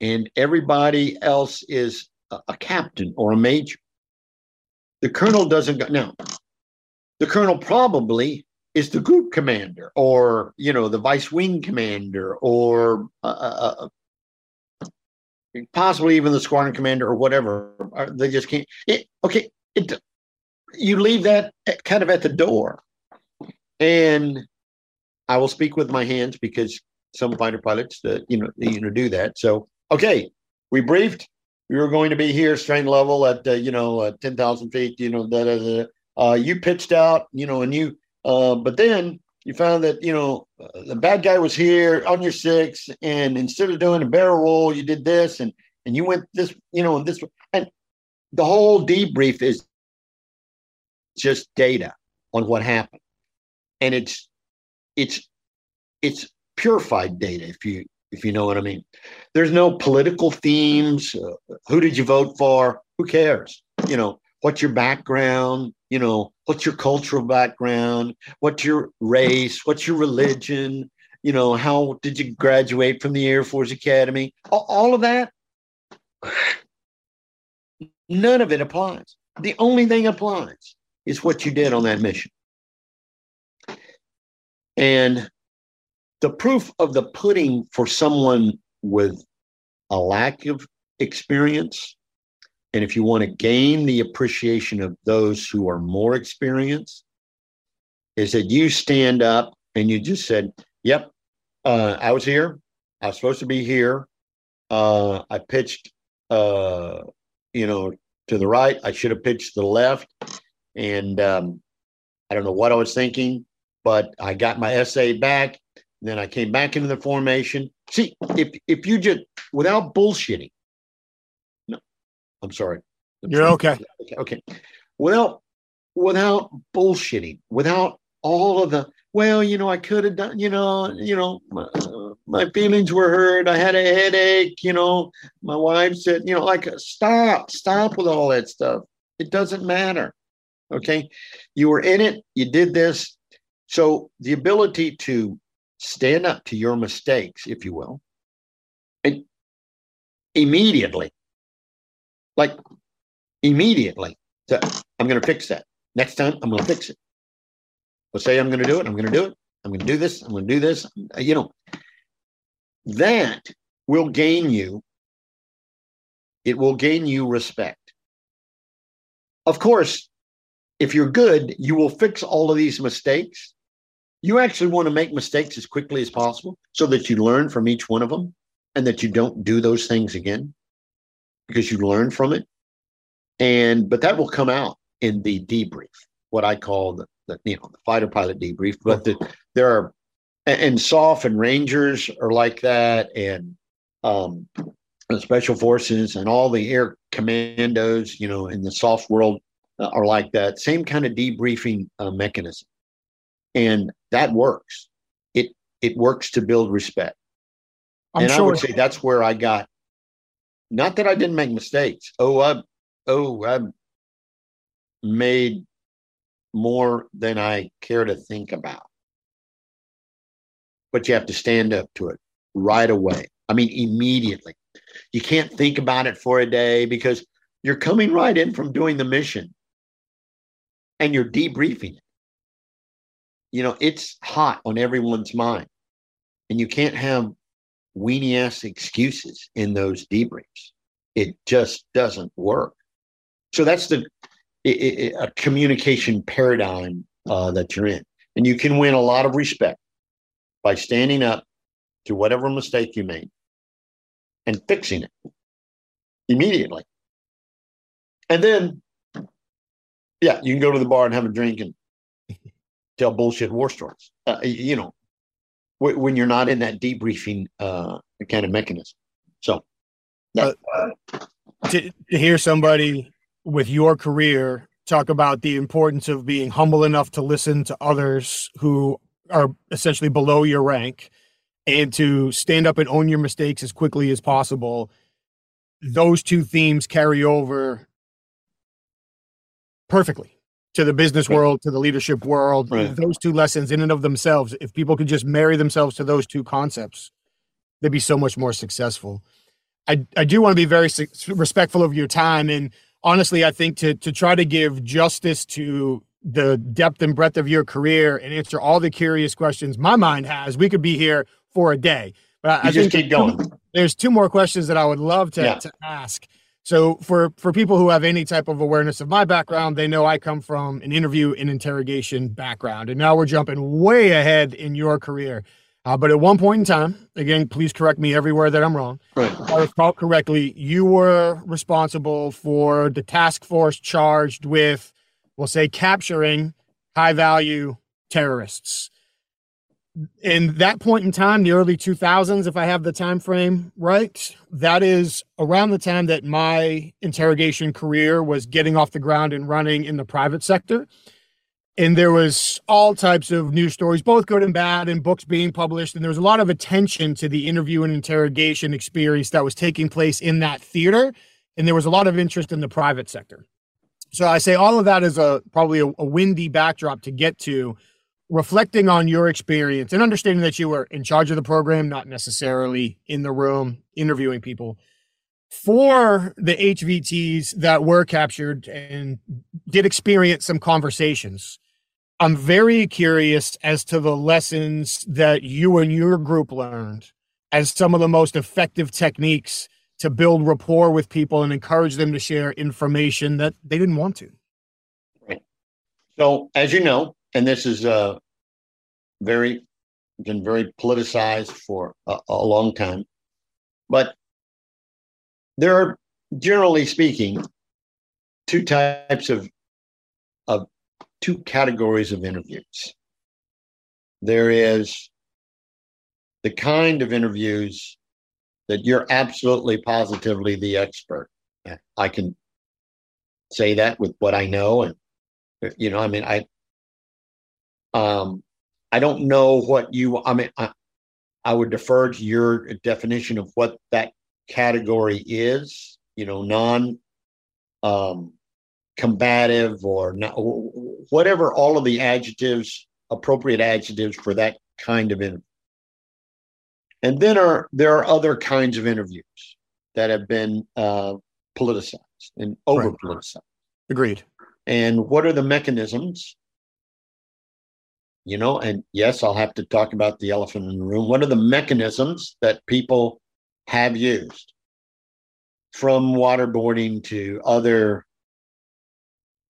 and everybody else is a, a captain or a major. The colonel doesn't go. Now, the colonel probably is the group commander or, you know, the vice wing commander or uh, uh, uh possibly even the squadron commander or whatever. They just can't. It, okay, it, you leave that kind of at the door. And I will speak with my hands because some fighter pilots, uh, you know, you know, do that. So, okay, we briefed. We were going to be here, strain level at uh, you know uh, ten thousand feet. You know, da. Uh, you pitched out, you know, and you, uh, but then you found that you know uh, the bad guy was here on your six, and instead of doing a barrel roll, you did this, and and you went this, you know, and this, and the whole debrief is just data on what happened, and it's it's it's purified data if you if you know what I mean. There's no political themes. Uh, who did you vote for? Who cares? You know, what's your background? You know, what's your cultural background? What's your race? What's your religion? You know, how did you graduate from the Air Force Academy? All, all of that, none of it applies. The only thing applies is what you did on that mission. And the proof of the pudding for someone with a lack of experience, and if you want to gain the appreciation of those who are more experienced, is that you stand up and you just said, Yep, uh, I was here. I was supposed to be here. Uh, I pitched, uh, you know, to the right. I should have pitched to the left. And um, I don't know what I was thinking but I got my SA back. Then I came back into the formation. See, if if you just without bullshitting, no, I'm sorry. I'm You're sorry. okay. okay. Without without bullshitting, without all of the well, you know, I could have done, you know, you know, my, my, feelings were hurt. I had a headache. You know, my wife said, you know, like stop, stop with all that stuff. It doesn't matter. Okay, you were in it. You did this. So the ability to stand up to your mistakes, if you will, and immediately, like immediately, so I'm going to fix that. Next time, I'm going to fix it. Let's say I'm going to do it. I'm going to do it. I'm going to do this. I'm going to do this. You know, that will gain you, it will gain you respect. Of course, if you're good, you will fix all of these mistakes you actually want to make mistakes as quickly as possible so that you learn from each one of them and that you don't do those things again because you learn from it. And but that will come out in the debrief, what I call the, the you know the fighter pilot debrief. But the, there are and SOF and Rangers are like that, and um, the Special Forces and all the air commandos, you know, in the SOF world are like that. Same kind of debriefing uh, mechanism and that works. It it works to build respect. I'm and sure. I would say that's where I got. Not that I didn't make mistakes. Oh, I oh I made more than I care to think about. But you have to stand up to it right away. I mean, immediately. You can't think about it for a day because you're coming right in from doing the mission and you're debriefing it you know, it's hot on everyone's mind. And you can't have weenie ass excuses in those debriefs. It just doesn't work. So that's the it, it, a communication paradigm uh, that you're in, and you can win a lot of respect by standing up to whatever mistake you made and fixing it immediately. And then, yeah, you can go to the bar and have a drink and tell bullshit war stories. Uh, you know, when you're not in that debriefing uh, kind of mechanism. So, uh, to, to hear somebody with your career talk about the importance of being humble enough to listen to others who are essentially below your rank and to stand up and own your mistakes as quickly as possible those two themes carry over perfectly to the business world, to the leadership world. Right. Those two lessons, in and of themselves, if people could just marry themselves to those two concepts, they'd be so much more successful. I, I do want to be very respectful of your time. And honestly, I think to, to try to give justice to the depth and breadth of your career and answer all the curious questions my mind has, we could be here for a day. But you I just keep going. There's two more questions that I would love to, yeah. to ask. So for for people who have any type of awareness of my background, they know I come from an interview and interrogation background, and now we're jumping way ahead in your career. Uh, but at one point in time, again, please correct me everywhere that I'm wrong. Right. If I recall correctly, you were responsible for the task force charged with, we'll say, capturing high value terrorists in that point in time the early 2000s if i have the time frame right that is around the time that my interrogation career was getting off the ground and running in the private sector. And there was all types of news stories both good and bad and books being published. And there was a lot of attention to the interview and interrogation experience that was taking place in that theater. And there was a lot of interest in the private sector. So i say all of that is a probably a, a windy backdrop to get to reflecting on your experience and understanding that you were in charge of the program, not necessarily in the room interviewing people, for the HVTs that were captured and did experience some conversations. I'm very curious as to the lessons that you and your group learned as some of the most effective techniques to build rapport with people and encourage them to share information that they didn't want to. Right. So, as you know, and this is uh, very been very politicized for a, a long time, but there are generally speaking two types of of two categories of interviews. There is the kind of interviews that you're absolutely positively the expert. I can say that with what I know and you know, I mean I um, I don't know what you. I mean, I, I would defer to your definition of what that category is. You know, non um, combative or not, whatever all of the adjectives, appropriate adjectives for that kind of interview. And then are there are other kinds of interviews that have been uh, politicized and over politicized. Right. Agreed. And what are the mechanisms you know and yes i'll have to talk about the elephant in the room. What are the mechanisms that people have used? From waterboarding to other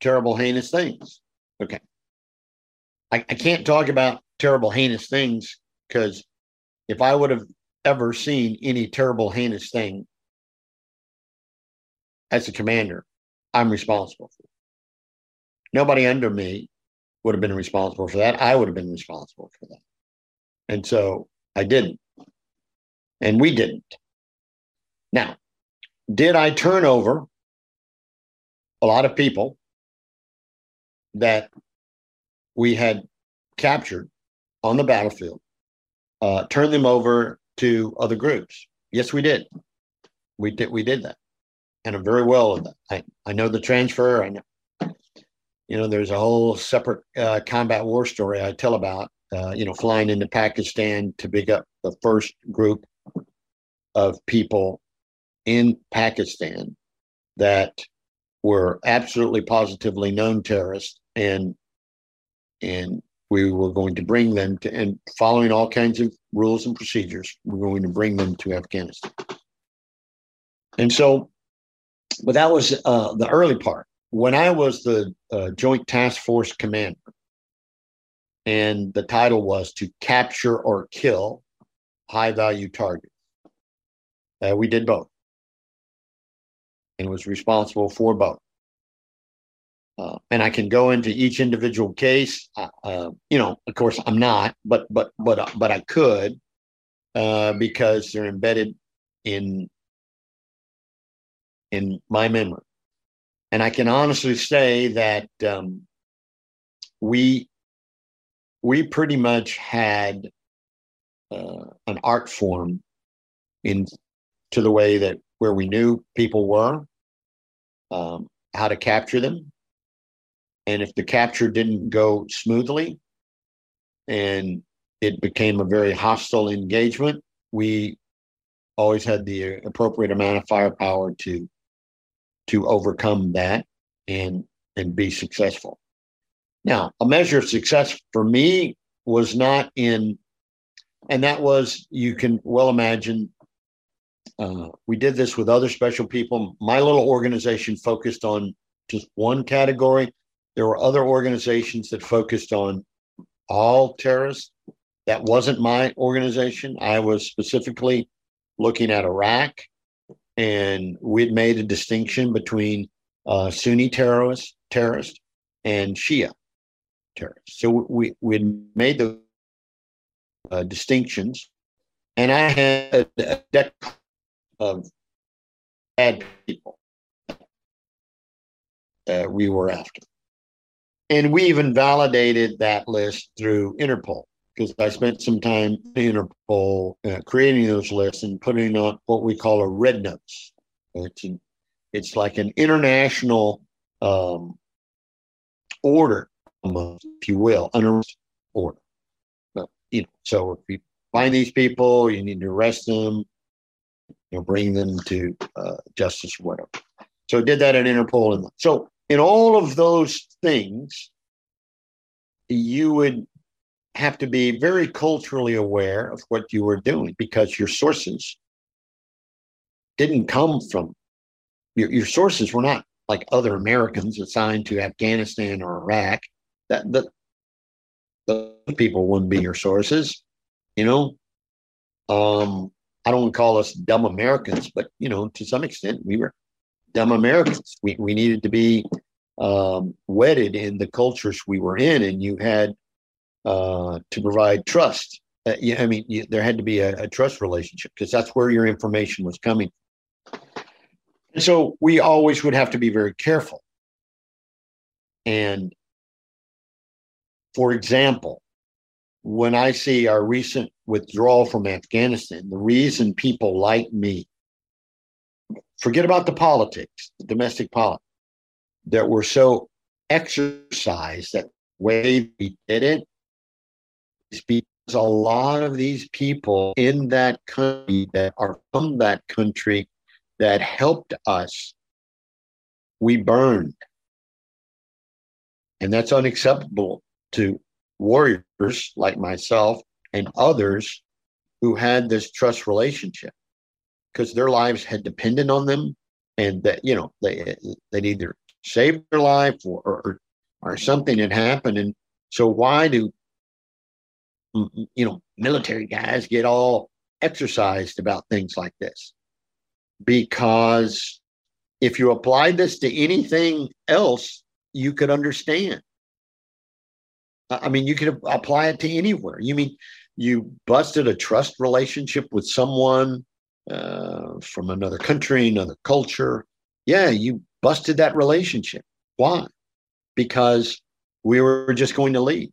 terrible heinous things. Okay. I, I can't talk about terrible heinous things because if i would have ever seen any terrible heinous thing as a commander i'm responsible for nobody under me would have been responsible for that. I would have been responsible for that. And so I didn't. And we didn't. Now, did I turn over a lot of people that we had captured on the battlefield, uh, turn them over to other groups? Yes, we did. We did. We did that, and I'm very well with that. I, I know the transfer. I know you know, there's a whole separate uh, combat war story I tell about, uh, you know, flying into Pakistan to pick up the first group of people in Pakistan that were absolutely positively known terrorists and and we were going to bring them to, and following all kinds of rules and procedures, we're going to bring them to Afghanistan. And so, but that was uh, the early part. When I was the uh, Joint Task Force commander, and the title was to capture or kill high value targets. Uh, we did both and was responsible for both. Uh, and I can go into each individual case. Uh, uh, you know, of course, I'm not, but but but but I could uh, because they're embedded in in my memory. And I can honestly say that um, we we pretty much had uh, an art form in to the way that where we knew people were, um, how to capture them, and if the capture didn't go smoothly, and it became a very hostile engagement, we always had the appropriate amount of firepower to to overcome that and and be successful. Now, a measure of success for me was not in, and that was, you can well imagine, uh, we did this with other special people. My little organization focused on just one category. There were other organizations that focused on all terrorists. That wasn't my organization. I was specifically looking at Iraq, and we'd made a distinction between uh, Sunni terrorists, terrorists and Shia terrorists. So we we made the uh, distinctions, and I had a deck of bad people that we were after, and we even validated that list through Interpol because I spent some time in Interpol uh, creating those lists and putting on what we call a red notes. It's an, it's like an international um, order if you will, under order. But, you know, so if you find these people, you need to arrest them, you know, bring them to uh, justice whatever. So did that at Interpol, and so in all of those things, you would have to be very culturally aware of what you were doing because your sources didn't come from your, your sources were not like other Americans assigned to Afghanistan or Iraq that the the people wouldn't be your sources, you know. Um, I don't call us dumb Americans, but you know, to some extent, we were dumb Americans. We we needed to be um, wedded in the cultures we were in, and you had uh, to provide trust. Uh, yeah, I mean, you, there had to be a, a trust relationship because that's where your information was coming. And so we always would have to be very careful. And for example, when I see our recent withdrawal from Afghanistan, the reason people like me, forget about the politics, the domestic politics, that were so exercised that way we did it because a lot of these people in that country that are from that country that helped us, we burned. And that's unacceptable to warriors like myself and others who had this trust relationship because their lives had depended on them and that you know they they'd either saved their life or, or or something had happened and so why do you know military guys get all exercised about things like this because if you apply this to anything else you could understand I mean, you could apply it to anywhere. You mean you busted a trust relationship with someone uh, from another country, another culture? Yeah, you busted that relationship. Why? Because we were just going to leave.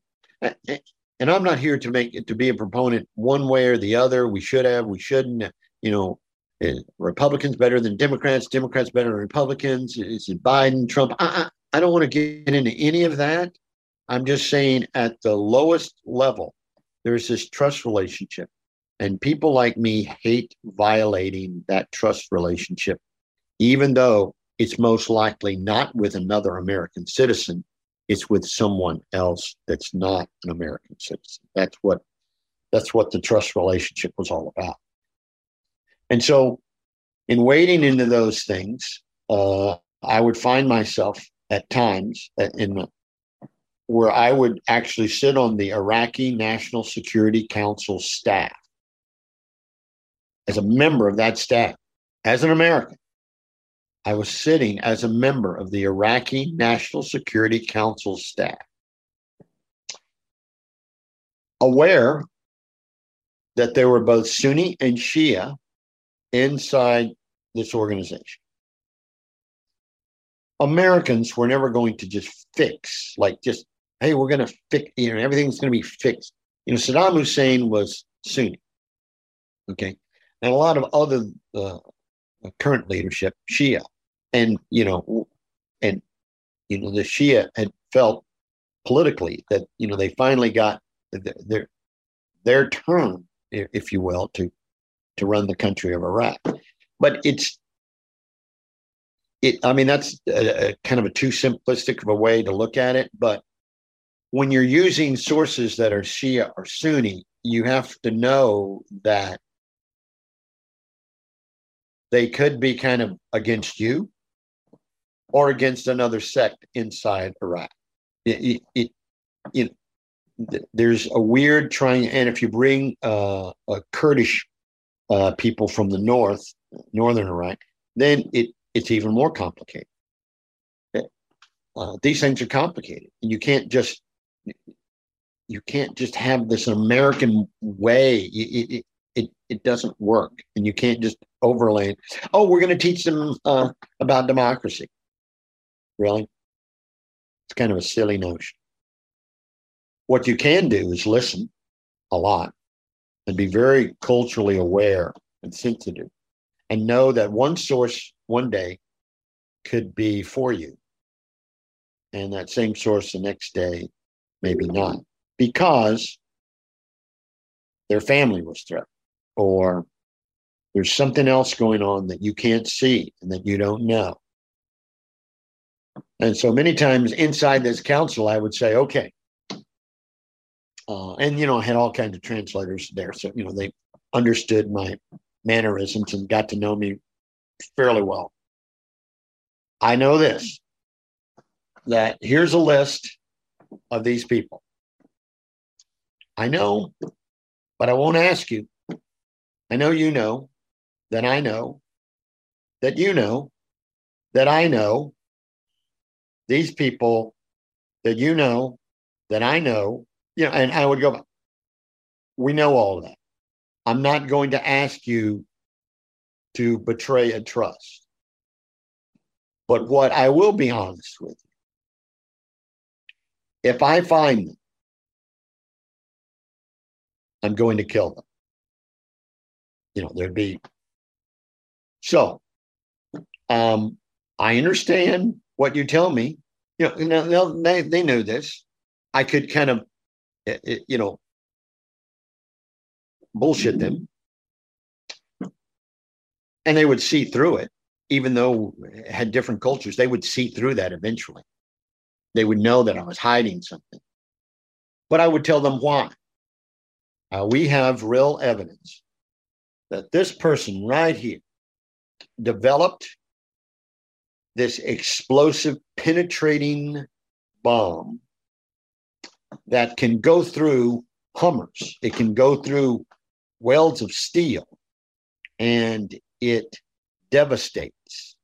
And I'm not here to make it to be a proponent one way or the other. We should have, we shouldn't. You know, eh, Republicans better than Democrats, Democrats better than Republicans. Is it Biden, Trump? I, I, I don't want to get into any of that. I'm just saying at the lowest level, there's this trust relationship. And people like me hate violating that trust relationship, even though it's most likely not with another American citizen. It's with someone else that's not an American citizen. That's what that's what the trust relationship was all about. And so, in wading into those things, uh, I would find myself at times in the, where I would actually sit on the Iraqi National Security Council staff as a member of that staff, as an American. I was sitting as a member of the Iraqi National Security Council staff, aware that there were both Sunni and Shia inside this organization. Americans were never going to just fix, like just, hey, we're going to fix, you know, everything's going to be fixed. You know, Saddam Hussein was Sunni. Okay. And a lot of other uh, current leadership, Shia. And, you know, and, you know, the Shia had felt politically that, you know, they finally got their, their turn, if you will, to, to run the country of Iraq. But it's it, I mean, that's a, a kind of a too simplistic of a way to look at it. But when you're using sources that are Shia or Sunni, you have to know that they could be kind of against you or against another sect inside Iraq. It, it, it, there's a weird trying, and if you bring uh, a Kurdish uh, people from the north, northern Iraq, then it it's even more complicated. Uh, these things are complicated, and you can't just you can't just have this American way. It, it, it, it doesn't work, and you can't just overlay. Oh, we're going to teach them uh, about democracy. Really, it's kind of a silly notion. What you can do is listen a lot and be very culturally aware and sensitive, and know that one source one day could be for you. And that same source the next day, maybe not, because their family was threatened, or there's something else going on that you can't see and that you don't know. And so many times inside this council, I would say, okay. Uh, and, you know, I had all kinds of translators there. So, you know, they understood my mannerisms and got to know me fairly well. I know this that here's a list of these people. I know, but I won't ask you. I know you know that I know that you know that I know these people that you know that I know, you know, and I would go, we know all that. I'm not going to ask you to betray a trust. But what I will be honest with you, if I find them, I'm going to kill them. You know, there'd be so um I understand what you tell me. You know, they they knew this. I could kind of, eh, eh, you know, bullshit them and they would see through it even though it had different cultures they would see through that eventually they would know that i was hiding something but i would tell them why uh, we have real evidence that this person right here developed this explosive penetrating bomb that can go through hummers it can go through welds of steel and it devastates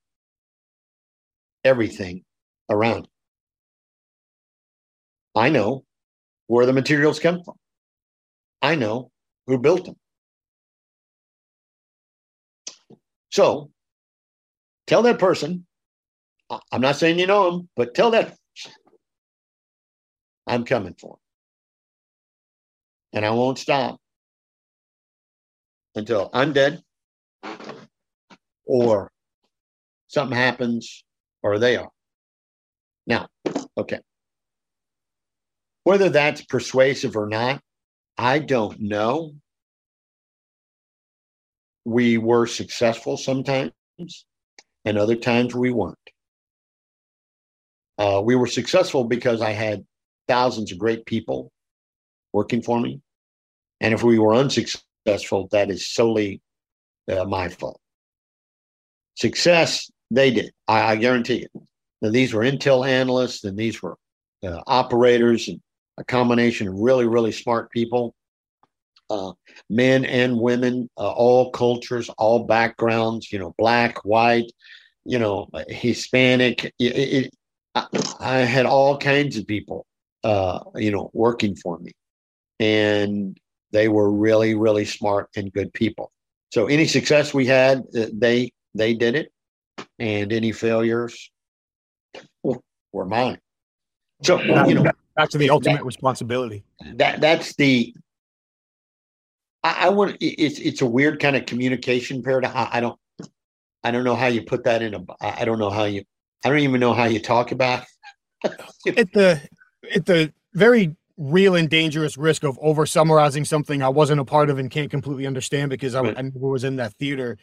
everything around it. I know where the materials come from. I know who built them. So tell that person, I'm not saying you know him, but tell that I'm coming for him. And I won't stop until I'm dead or something happens or they are. Now, okay. Whether that's persuasive or not, I don't know. We were successful sometimes, and other times we weren't. Uh, we were successful because I had thousands of great people working for me. And if we were unsuccessful, that is solely uh, my fault. Success, they did. I, I guarantee you. Now, these were Intel analysts and these were uh, operators and a combination of really, really smart people, uh, men and women, uh, all cultures, all backgrounds, you know, black, white, you know, Hispanic. It, it, I, I, had all kinds of people, uh, you know, working for me. And they were really, really smart and good people. So any success we had, uh, they they did it, and any failures were mine. So you know, back to the ultimate that, responsibility. That that's the. I, I want it's it's a weird kind of communication paradigm. I, I don't I don't know how you put that in a. I don't know how you. I don't even know how you talk about. at the at the very real and dangerous risk of over summarizing something I wasn't a part of and can't completely understand because I, right. I was in that theater.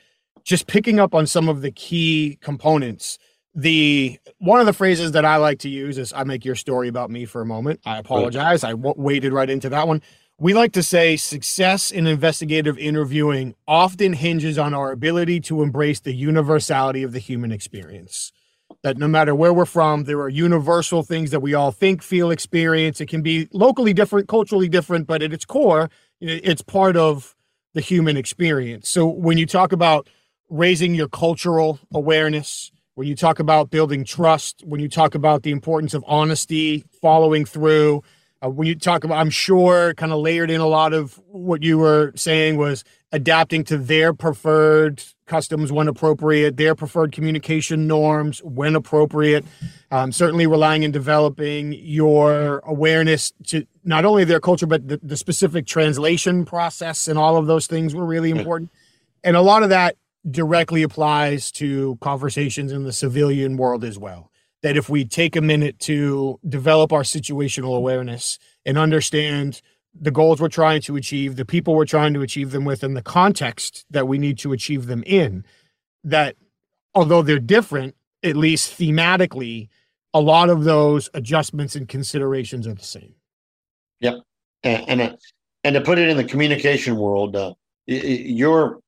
Just picking up on some of the key components the one of the phrases that I like to use is I make your story about me for a moment. I apologize. I w- waded right into that one. We like to say success in investigative interviewing often hinges on our ability to embrace the universality of the human experience. That no matter where we're from, there are universal things that we all think, feel, experience. It can be locally different, culturally different, but at its core, it's part of the human experience. So when you talk about raising your cultural awareness, when you talk about building trust, when you talk about the importance of honesty, following through, uh, when you talk about, I'm sure, kind of layered in a lot of what you were saying was adapting to their preferred customs when appropriate, their preferred communication norms when appropriate. Um, certainly relying and developing your awareness to not only their culture, but the, the specific translation process and all of those things were really important. And a lot of that directly applies to conversations in the civilian world as well. That if we take a minute to develop our situational awareness and understand the goals we're trying to achieve, the people we're trying to achieve them with, and the context that we need to achieve them in, that although they're different, at least thematically, a lot of those adjustments and considerations are the same. Yep, and and, and to put it in the communication world, uh, your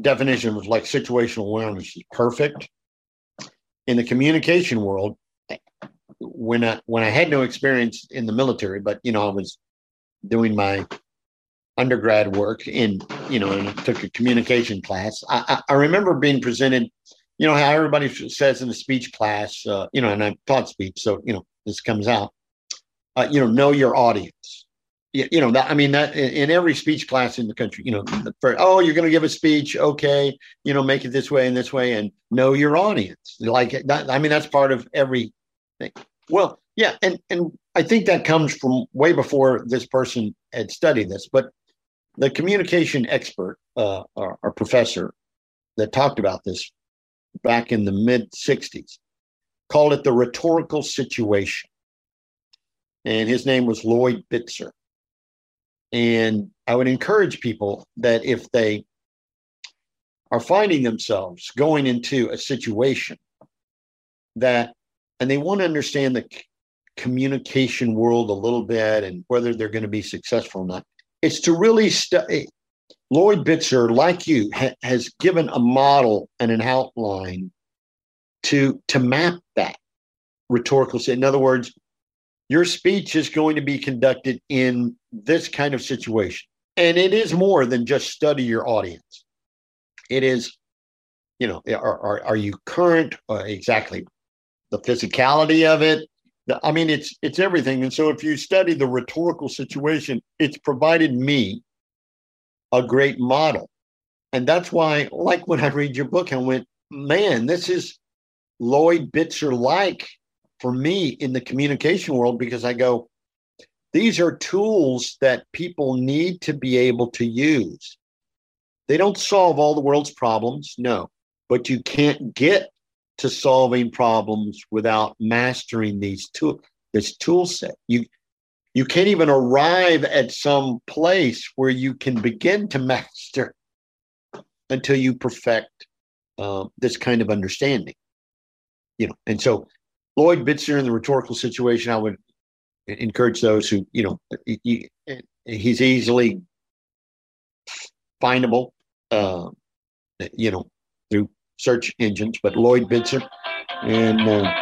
definition of like situational awareness is perfect. In the communication world, when I when I had no experience in the military, but you know I was doing my undergrad work in you know and I took a communication class. I, I, I remember being presented, you know how everybody says in a speech class, uh, you know, and I taught speech, so you know this comes out. Uh, you know, know your audience you know that i mean that in every speech class in the country you know oh you're going to give a speech okay you know make it this way and this way and know your audience. Like that i mean that's part of everything well yeah and and i think that comes from way before this person had studied this but the communication expert uh, or professor that talked about this back in the mid 60s called it the rhetorical situation. And his name was lloyd bitzer and I would encourage people that if they are finding themselves going into a situation that, and they want to understand the communication world a little bit and whether they're going to be successful or not, it's to really study. Eh, Lloyd Bitzer, like you, ha- has given a model and an outline to to map that rhetorical. In other words, your speech is going to be conducted in this kind of situation. And it is more than just study your audience. It is, you know, are, are, are you current? Uh, exactly. The physicality of it. The, I mean, it's it's everything. And so if you study the rhetorical situation, it's provided me a great model. And that's why, like when I read your book, I went, man, this is Lloyd Bitzer like for me in the communication world because I go, these are tools that people need to be able to use. They don't solve all the world's problems, no, but you can't get to solving problems without mastering these tool this tool set. You you can't even arrive at some place where you can begin to master until you perfect uh, this kind of understanding. You know, and so Lloyd Bitzer in the rhetorical situation, I would encourage those who, you know, he, he's easily findable, uh, you know, through search engines, but Lloyd Bitzer and uh,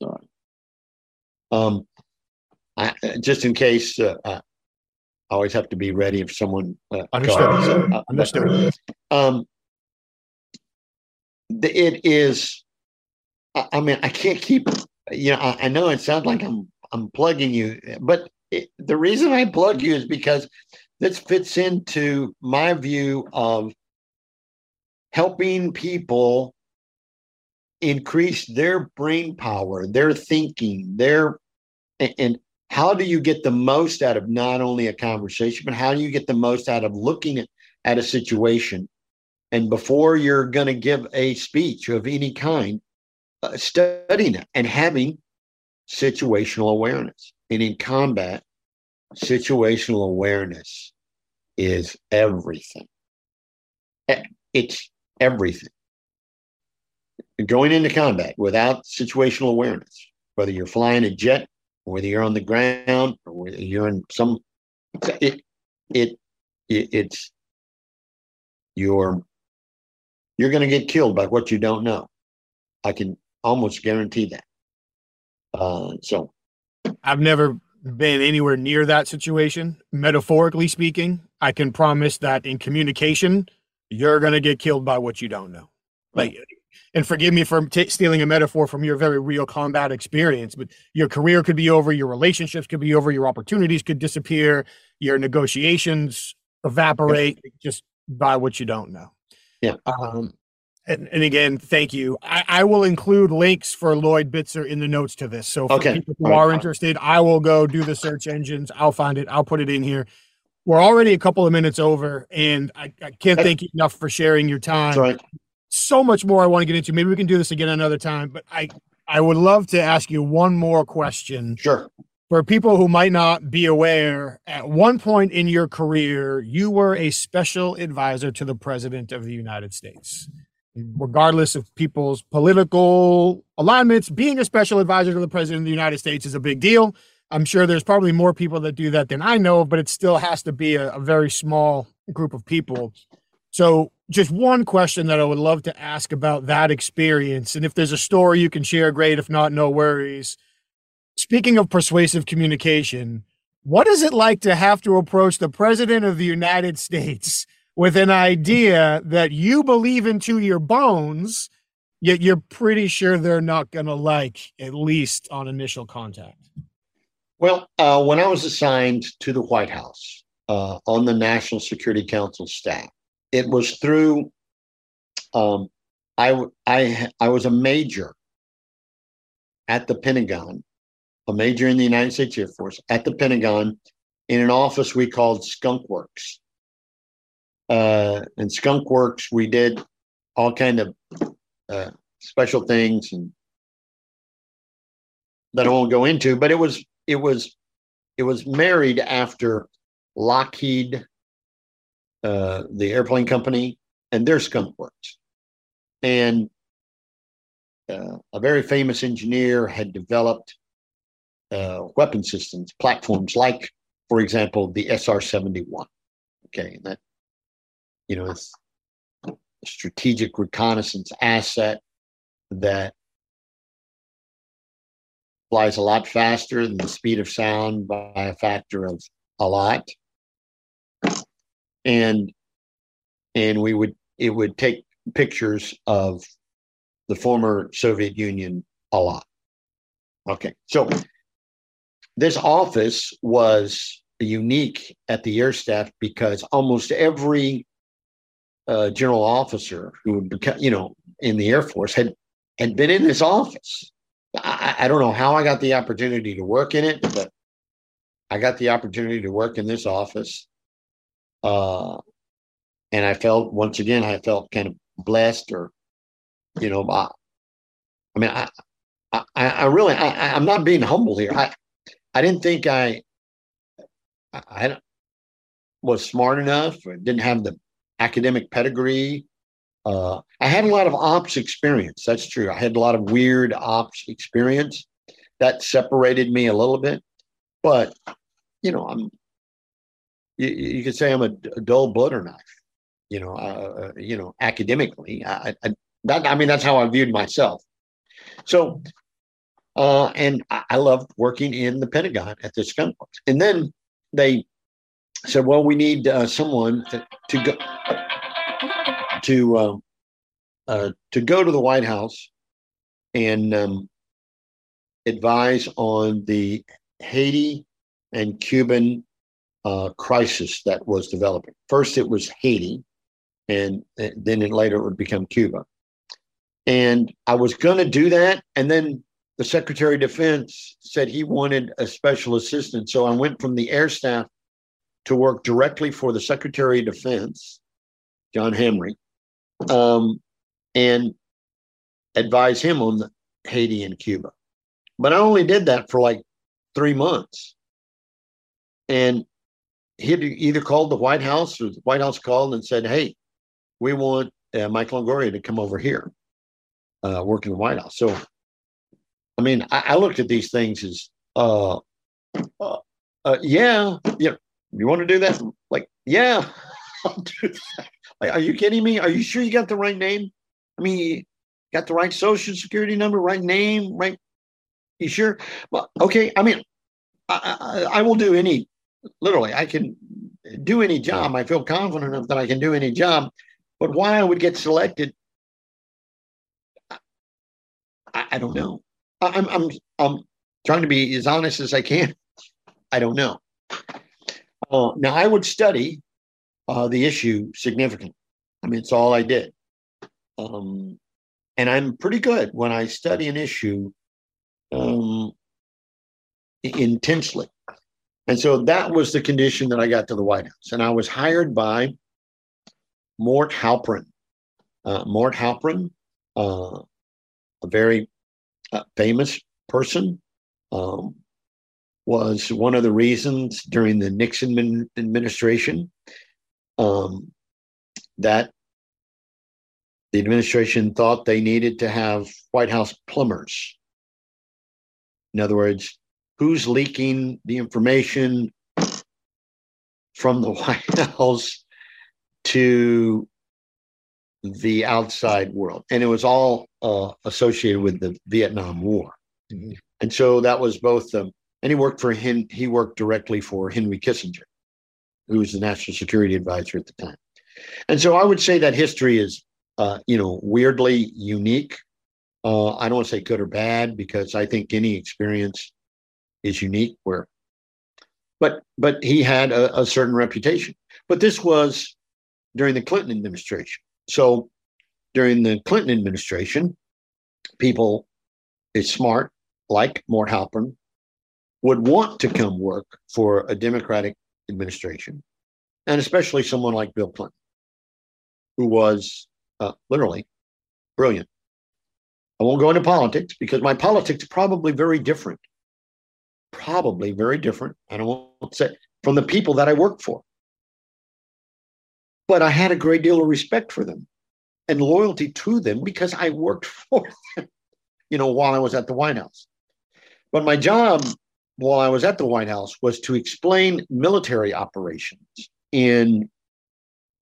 sorry. Um, I, just in case, uh, I always have to be ready if someone uh, understood. Understood. Um, it is. I, I mean, I can't keep. You know, I, I, know it sounds like I'm I'm plugging you, but it, the reason I plug you is because this fits into my view of helping people increase their brain power, their thinking, their and how do you get the most out of not only a conversation, but how do you get the most out of looking at, at a situation? And before you're going to give a speech of any kind, uh, studying it and having situational awareness. And in combat, situational awareness is everything. It's everything. Going into combat without situational awareness, whether you're flying a jet whether you're on the ground or whether you're in some it it, it it's you're you're going to get killed by what you don't know i can almost guarantee that uh, so i've never been anywhere near that situation metaphorically speaking i can promise that in communication you're going to get killed by what you don't know like and forgive me for t- stealing a metaphor from your very real combat experience, but your career could be over, your relationships could be over, your opportunities could disappear, your negotiations evaporate yeah. just by what you don't know. Yeah. Um, and, and again, thank you. I, I, will include links for Lloyd Bitzer in the notes to this. So for okay. people who are interested, I will go do the search engines. I'll find it. I'll put it in here. We're already a couple of minutes over, and I, I can't thank you enough for sharing your time. Right so much more I want to get into. Maybe we can do this again another time. But I I would love to ask you one more question. Sure. For people who might not be aware, at one point in your career, you were a special advisor to the President of the United States. Mm-hmm. Regardless of people's political alignments, being a special advisor to the President of the United States is a big deal. I'm sure there's probably more people that do that than I know, but it still has to be a, a very small group of people. So, just one question that I would love to ask about that experience. And if there's a story you can share, great. If not, no worries. Speaking of persuasive communication, what is it like to have to approach the president of the United States with an idea that you believe into your bones, yet you're pretty sure they're not going to like, at least on initial contact? Well, uh, when I was assigned to the White House uh, on the National Security Council staff, it was through um, I, I, I was a major at the Pentagon, a major in the United States Air Force at the Pentagon in an office we called Skunk Works. Uh, and Skunk Works, we did all kind of uh, special things and that I won't go into, but it was it was it was married after Lockheed uh, the airplane company, and their skunk works. And uh, a very famous engineer had developed uh, weapon systems, platforms like, for example, the SR 71. Okay, and that, you know, it's strategic reconnaissance asset that flies a lot faster than the speed of sound by a factor of a lot and and we would it would take pictures of the former Soviet Union a lot. Okay, so this office was unique at the air staff because almost every uh, general officer who become, you know in the Air Force had had been in this office. I, I don't know how I got the opportunity to work in it, but I got the opportunity to work in this office uh, and I felt once again, I felt kind of blessed, or you know, I, I mean, I, I, I really, I, I'm not being humble here. I, I didn't think I, I was smart enough, or didn't have the academic pedigree uh, I had a lot of ops experience. That's true. I had a lot of weird ops experience that separated me a little bit. But you know, I'm you, you could say I'm a, a dull butter knife. You know, uh, uh, you know, academically, I, I, that, I mean, that's how I viewed myself. So, uh, and I, I loved working in the Pentagon at this works. And then they said, "Well, we need uh, someone to, to go to um, uh, to go to the White House and um, advise on the Haiti and Cuban uh, crisis that was developing. First, it was Haiti, and then it later it would become Cuba. And I was going to do that, and then the Secretary of Defense said he wanted a special assistant. So I went from the air staff to work directly for the Secretary of Defense, John Hamre, um, and advise him on Haiti and Cuba. But I only did that for like three months. And he either called the White House or the White House called and said, Hey, we want uh, Michael Longoria to come over here, uh, work in the White House. So, I mean, I, I looked at these things as, uh, uh, uh yeah, yeah, you want to do that? Like, yeah, I'll do that. Like, are you kidding me? Are you sure you got the right name? I mean, you got the right social security number, right name, right? You sure? Well, okay. I mean, I, I, I will do any literally, I can do any job. I feel confident enough that I can do any job. But why I would get selected, I, I don't know. I'm, I'm, I'm trying to be as honest as I can. I don't know. Uh, now, I would study uh, the issue significantly. I mean, it's all I did. Um, and I'm pretty good when I study an issue um, intensely. And so that was the condition that I got to the White House. And I was hired by Mort Halperin. Uh, Mort Halperin, uh, a very uh, famous person, um, was one of the reasons during the Nixon administration um, that the administration thought they needed to have White House plumbers. In other words, who's leaking the information from the White House to the outside world. And it was all uh, associated with the Vietnam War. Mm-hmm. And so that was both, um, and he worked for him, he worked directly for Henry Kissinger, who was the national security advisor at the time. And so I would say that history is, uh, you know, weirdly unique. Uh, I don't want to say good or bad because I think any experience is unique where but but he had a, a certain reputation but this was during the clinton administration so during the clinton administration people is smart like mort halperin would want to come work for a democratic administration and especially someone like bill clinton who was uh, literally brilliant i won't go into politics because my politics probably very different probably very different. I don't want to say from the people that I worked for. But I had a great deal of respect for them and loyalty to them because I worked for them, you know, while I was at the White House. But my job while I was at the White House was to explain military operations. And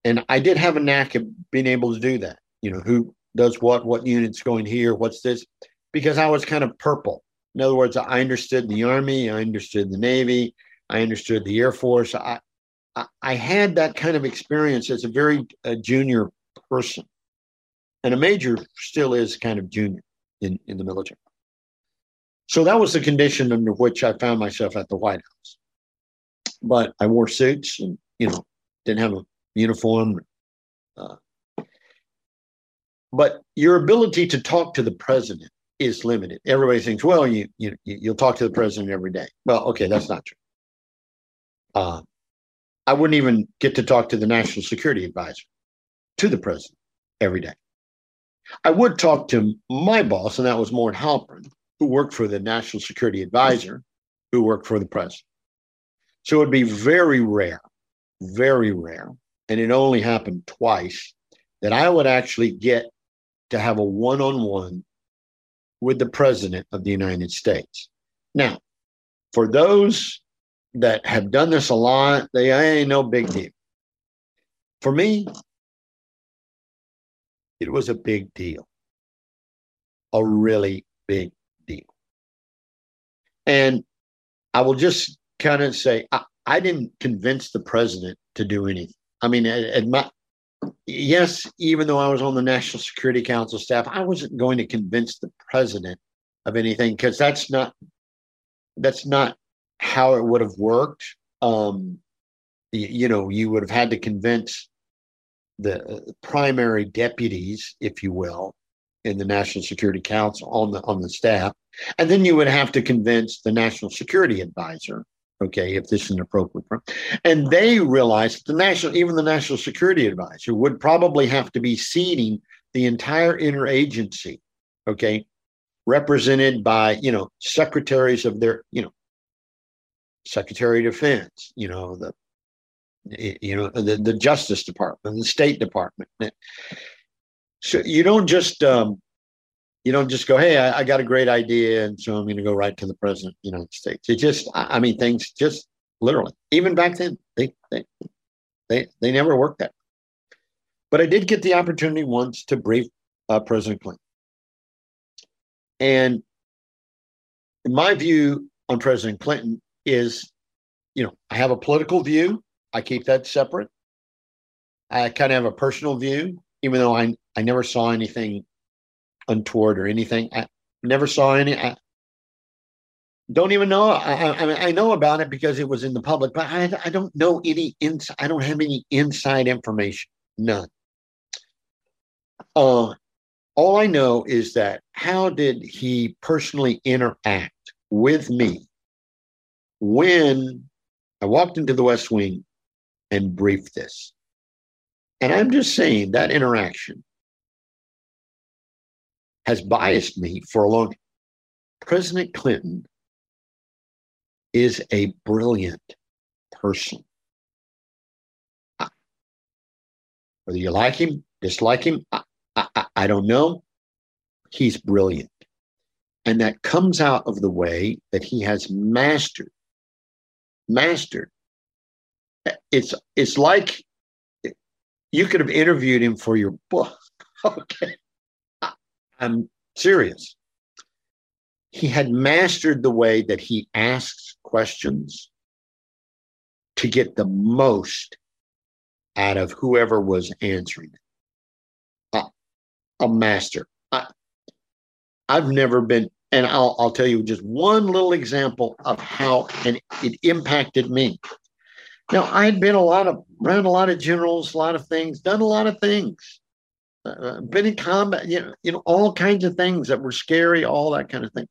and I did have a knack of being able to do that. You know, who does what, what unit's going here, what's this, because I was kind of purple. In other words, I understood the Army, I understood the Navy, I understood the Air Force. I, I, had that kind of experience as a very junior person. And a major still is kind of junior in, in the military. So that was the condition under which I found myself at the White House. But I wore suits and, you know, didn't have a uniform. Uh, but your ability to talk to the president is limited. Everybody thinks, well, you you you'll talk to the president every day. Well, okay, that's not true. Uh, I wouldn't even get to talk to the national security advisor, to the president every day. I would talk to my boss, and that was Mort Halperin, who worked for the national security advisor, who worked for the president. So it would be very rare, very rare, and it only happened twice that I would actually get to have a one on one with the President of the United States. Now, for those that have done this a lot, they ain't no big deal. For me, it was a big deal, a really big. And I will just kind of say, I, I didn't convince the president to do anything. I mean, at, at my, yes, even though I was on the National Security Council staff, I wasn't going to convince the president of anything because that's not that's not how it would have worked. Um, you, know, you would have had to convince the uh, primary deputies, if you will, in the National Security Council on the on the staff, and then you would have to convince the National Security Advisor. Okay, if this is an appropriate, and they realized the national, even the National Security Advisor would probably have to be seating the entire interagency. Okay, represented by you know secretaries of their you know Secretary of Defense, you know the you know the, the Justice Department, the State Department. So you don't just um, you don't just go, hey, I, I, got a great idea, and so I'm going to go right to the president of the United States. It just, I mean, things just literally, even back then, they they they they never worked that. But I did get the opportunity once to brief uh, President Clinton, and my view on President Clinton is, you know, I have a political view. I keep that separate. I kind of have a personal view, even though I I never saw anything untoward or anything. I never saw any. I don't even know. I, I, I know about it because it was in the public, but I, I don't know any ins. I don't have any inside information. None. Uh, all I know is that how did he personally interact with me when I walked into the West Wing and briefed this? And I'm just saying that interaction has biased me for a long President Clinton is a brilliant person. Whether you like him, dislike him, I, I, I don't know. He's brilliant. And that comes out of the way that he has mastered, mastered. It's it's like you could have interviewed him for your book. Okay. I'm serious. He had mastered the way that he asks questions to get the most out of whoever was answering. Uh, a master. I, I've never been, and I'll, I'll tell you just one little example of how and it impacted me. Now, I'd been a lot of around a lot of generals, a lot of things, done a lot of things uh, been in combat, you know, you know, all kinds of things that were scary, all that kind of thing.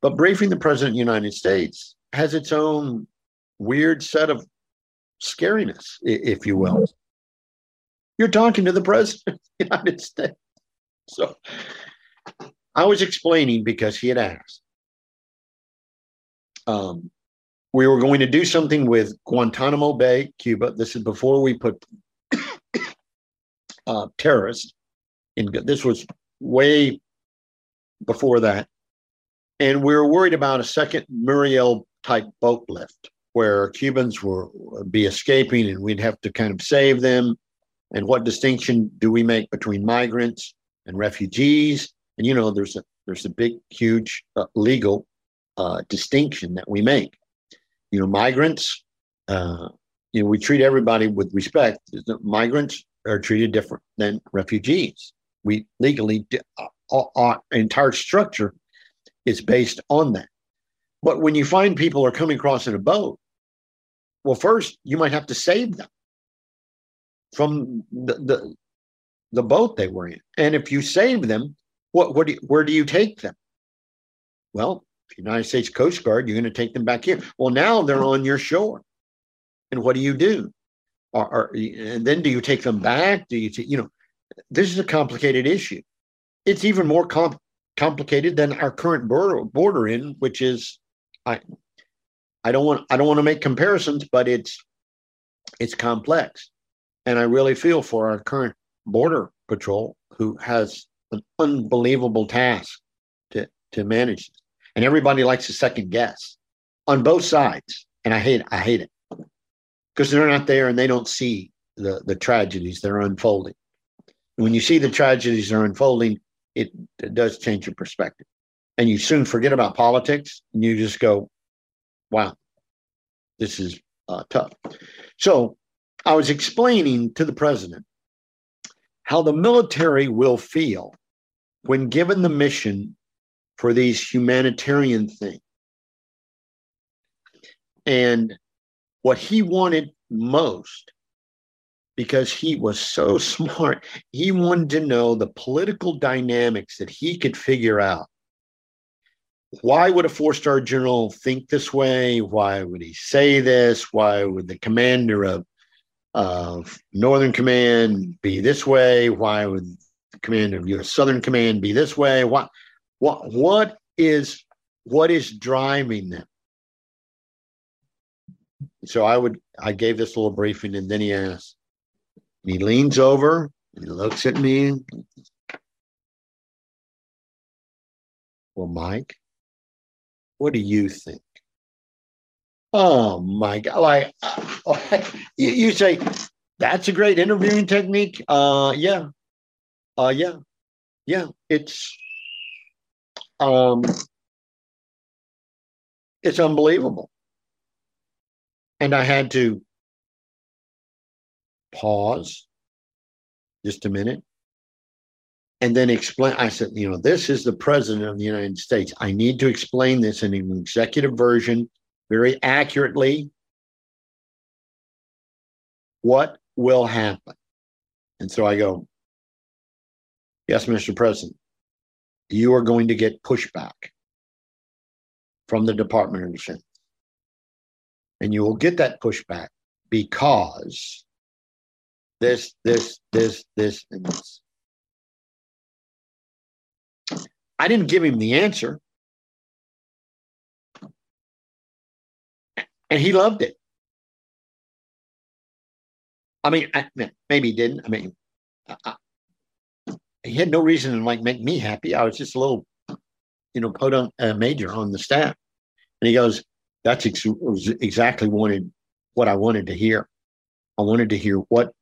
But briefing the president of the United States has its own weird set of scariness, if you will. You're talking to the president of the United States. So I was explaining because he had asked. Um, we were going to do something with Guantanamo Bay, Cuba. This is before we put uh, terrorists in this was way before that. And we were worried about a second Mariel type boat lift where Cubans were be escaping and we'd have to kind of save them. And what distinction do we make between migrants and refugees? And you know, there's a there's a big, huge uh, legal uh, distinction that we make. You know, migrants. Uh, you know, we treat everybody with respect. Migrants are treated different than refugees we legally our uh, uh, entire structure is based on that. But when you find people are coming across in a boat, well, first you might have to save them from the the, the boat they were in, and if you save them, what what do you, where do you take them? Well, United States Coast Guard, you're going to take them back here. Well, now they're on your shore, and what do you do? Or, or and then do you take them back? Do you you know? this is a complicated issue. It's even more com- complicated than our current border, border in, which is I I don't want I don't want to make comparisons, but it's it's complex. And I really feel for our current border patrol who has an unbelievable task to to manage, and everybody likes to second guess on both sides, and I hate I hate it because they're not there and they don't see the the tragedies that are unfolding. When you see the tragedies that are unfolding, it, it does change your perspective, and you soon forget about politics, and you just go, "Wow, this is uh, tough." So, I was explaining to the president how the military will feel when given the mission for these humanitarian things. And what he wanted most, because he was so smart, he wanted to know the political dynamics that he could figure out. Why would a four star general think this way? Why would he say this? Why would the commander of of Northern Command be this way? Why would the commander of U.S. Southern Command be this way? What, what, what is what is driving them? So I would I gave this little briefing, and then he asks. He leans over and he looks at me. Well, Mike, what do you think? Oh my God! Like, you, you say that's a great interviewing technique. Uh, yeah, uh, yeah, yeah. It's um, it's unbelievable. And I had to pause just a minute and then explain. I said, you know, this is the president of the United States. I need to explain this in an executive version very accurately what will happen. And so I go, Yes, Mr. President, you are going to get pushback from the Department of Defense. And you will get that pushback because this, this, this, this, and this. I didn't give him the answer. and he loved it. I mean, I, maybe he didn't. I mean, he had no reason to like make me happy. I was just a little, you know, podunk uh, major on the staff, and he goes, "That's ex- exactly wanted what I wanted to hear. I wanted to hear what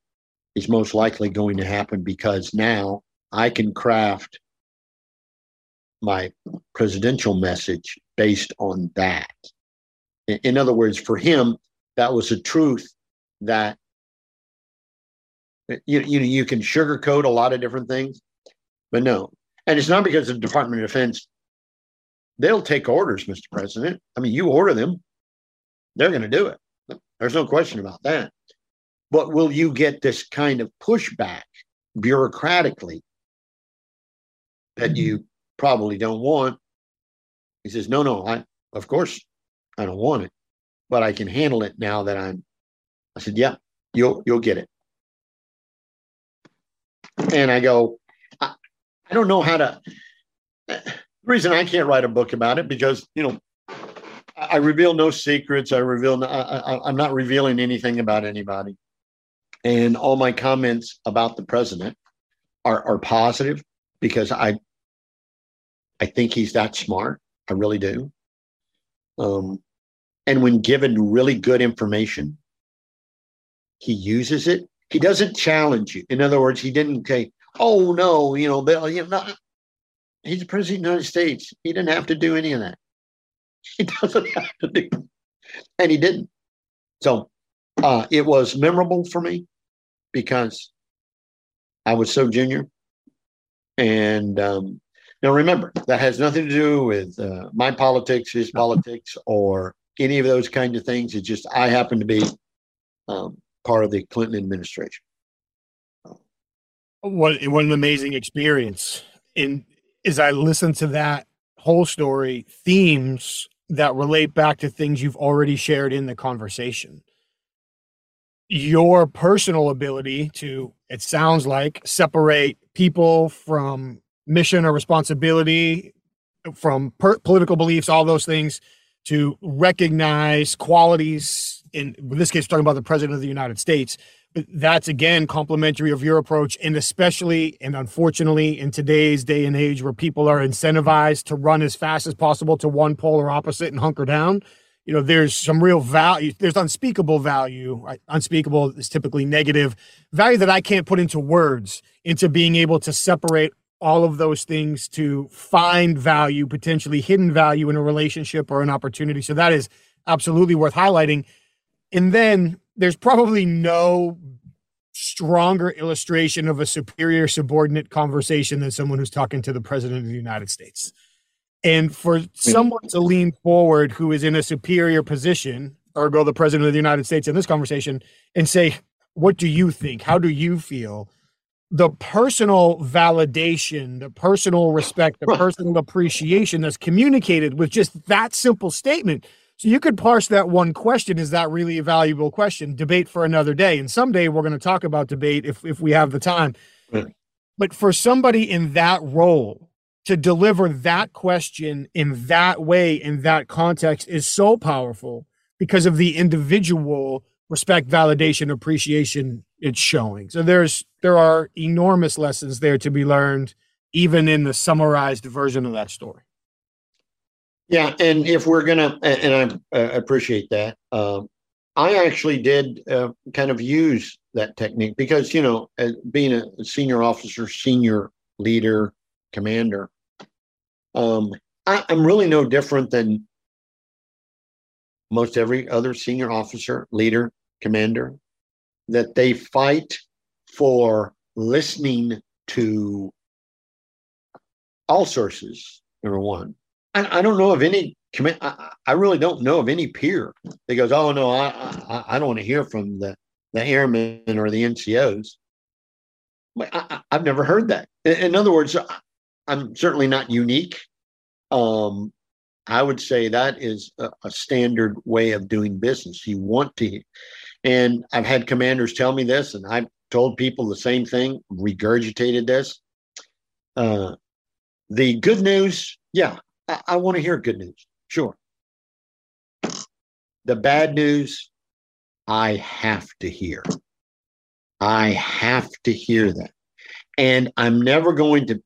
is most likely going to happen because now I can craft my presidential message based on that." In other words, for him, that was a truth that you, you know you can sugarcoat a lot of different things, but no. And it's not because of the Department of Defense. They'll take orders, Mr. President. I mean, you order them, they're going to do it. There's no question about that. But will you get this kind of pushback bureaucratically that you probably don't want? He says, no, no, I, of course, I don't want it, but I can handle it now that I'm. I said, yeah, you'll you'll get it. And I go, I don't know how to. The reason I can't write a book about it because you know I reveal no secrets. I reveal. I, am not revealing anything about anybody, and all my comments about the president are are positive because I I think he's that smart. I really do. Um, and when given really good information, he uses it. He doesn't challenge you. In other words, he didn't say, "Oh no, you know, Bill, you know." He's the president of the United States. He didn't have to do any of that. He doesn't have to do, and he didn't. So uh, it was memorable for me because I was so junior, and um, now remember, that has nothing to do with uh, my politics, his politics, or any of those kind of things. It's just I happen to be um, part of the Clinton administration. What what an amazing experience! And as I listen to that whole story, themes that relate back to things you've already shared in the conversation. Your personal ability to, it sounds like, separate people from mission or responsibility from per- political beliefs, all those things, to recognize qualities. In, in this case, talking about the president of the United States, that's again complementary of your approach and especially and unfortunately in today's day and age where people are incentivized to run as fast as possible to one polar opposite and hunker down you know there's some real value there's unspeakable value right? unspeakable is typically negative value that i can't put into words into being able to separate all of those things to find value potentially hidden value in a relationship or an opportunity so that is absolutely worth highlighting and then there's probably no stronger illustration of a superior subordinate conversation than someone who's talking to the president of the United States. And for someone to lean forward who is in a superior position, or go the president of the United States in this conversation, and say, What do you think? How do you feel? The personal validation, the personal respect, the personal appreciation that's communicated with just that simple statement so you could parse that one question. Is that really a valuable question? Debate for another day. And someday we're going to talk about debate if, if we have the time. Right. But for somebody in that role to deliver that question in that way, in that context, is so powerful because of the individual respect, validation, appreciation it's showing. So there's there are enormous lessons there to be learned, even in the summarized version of that story. Yeah, and if we're gonna, and I uh, appreciate that. Um, I actually did uh, kind of use that technique because you know, being a senior officer, senior leader, commander, um, I, I'm really no different than most every other senior officer, leader, commander. That they fight for listening to all sources. Number one, I, I don't know of any commit. I, I, really don't know of any peer that goes, "Oh no, I I, I don't want to hear from the the airmen or the NCOs." I, I've never heard that. In, in, other words, I'm certainly not unique. Um, I would say that is a, a, standard way of doing business. You want to, and I've had commanders tell me this, and I've told people the same thing, regurgitated this. Uh, the good news, yeah, I, I want to hear good news. Sure. The bad news, I have to hear. I have to hear that. And I'm never going to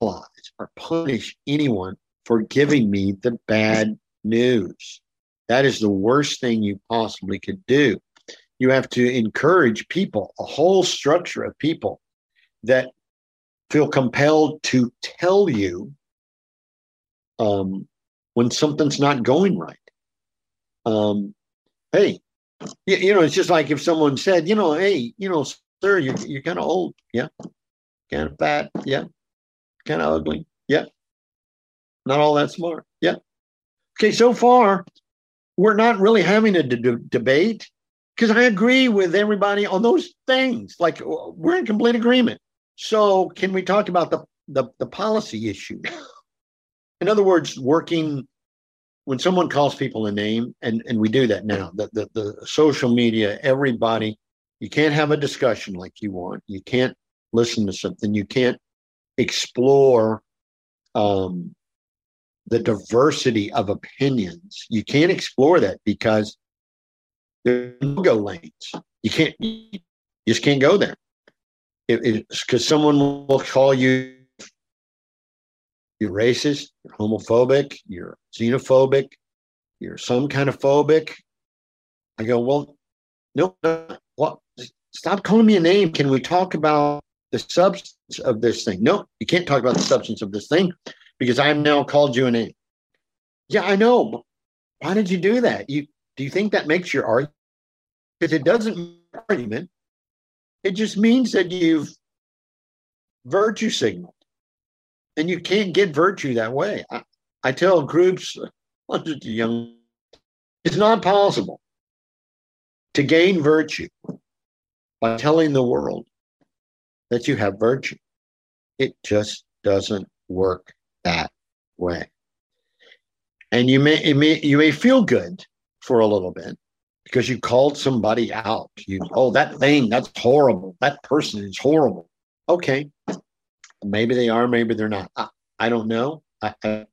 penalize or punish anyone for giving me the bad news. That is the worst thing you possibly could do. You have to encourage people, a whole structure of people that feel compelled to tell you um, when something's not going right. Um, hey, you, you, know, it's just like if someone said, you know, hey, you know, sir, you're, you're kind of old. Yeah. Kind of fat. Yeah. Kind of ugly. Yeah. Not all that smart. Yeah. Okay. So far, we're not really having a d- debate because I agree with everybody on those things. Like we're in complete agreement. So can we talk about the the, the policy issue? in other words, working when someone calls people a name, and, and we do that now, the, the, the social media, everybody, you can't have a discussion like you want. You can't listen to something. You can't explore um, the diversity of opinions. You can't explore that because there's no go lanes. You can't, you just can't go there. Because someone will call you you're racist, you're homophobic, you're xenophobic, you're some kind of phobic. I go, well, no, well, stop calling me a name. Can we talk about the substance of this thing? No, you can't talk about the substance of this thing because I have now called you a name. Yeah, I know. Why did you do that? You do you think that makes your argument? Because it doesn't argument. It just means that you've virtue signal and you can't get virtue that way. I, I tell groups, hundreds of young, it's not possible to gain virtue by telling the world that you have virtue. It just doesn't work that way. And you may, may you may feel good for a little bit because you called somebody out. You oh that thing that's horrible. That person is horrible. Okay, Maybe they are, maybe they're not. I, I don't know. I, I,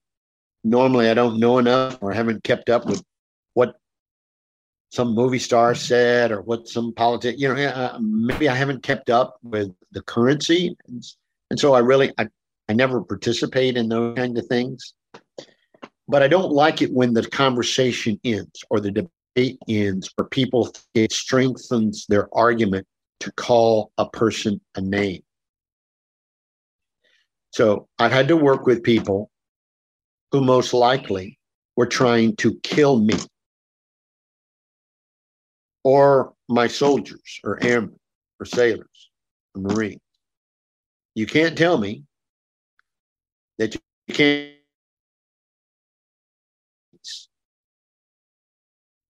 normally I don't know enough or haven't kept up with what some movie star said or what some politician, you know, uh, maybe I haven't kept up with the currency. And, and so I really, I, I never participate in those kind of things. But I don't like it when the conversation ends or the debate ends or people, it strengthens their argument to call a person a name. So I've had to work with people who most likely were trying to kill me or my soldiers or airmen or sailors or marines. You can't tell me that you can't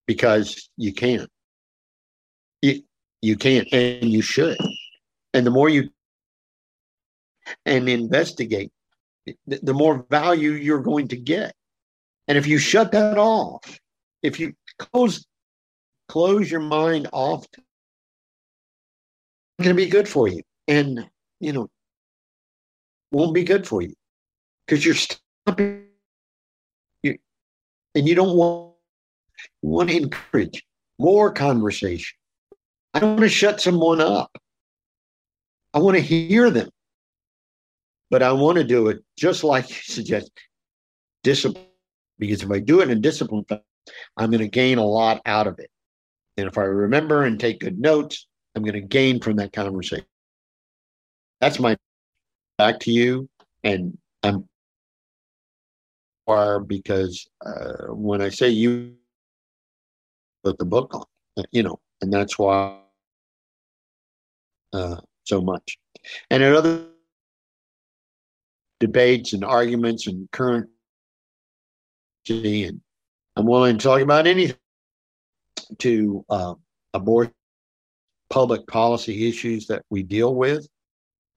because you can't. You, you can't and you should. And the more you and investigate, the, more value you're going to get. And if you shut that off, if you close close your mind off, it's going to be good for you. And you know, won't be good for you because you're stopping. You, and you don't want you want to encourage more conversation. I don't want to shut someone up. I want to hear them. But I want to do it just like you suggest, discipline. Because if I do it in discipline, I'm going to gain a lot out of it. And if I remember and take good notes, I'm going to gain from that conversation. That's my back to you. And I'm far because uh, when I say you put the book on, you know, and that's why uh, so much. And in other debates and arguments and current and I'm willing to talk about anything to uh, abortion public policy issues that we deal with.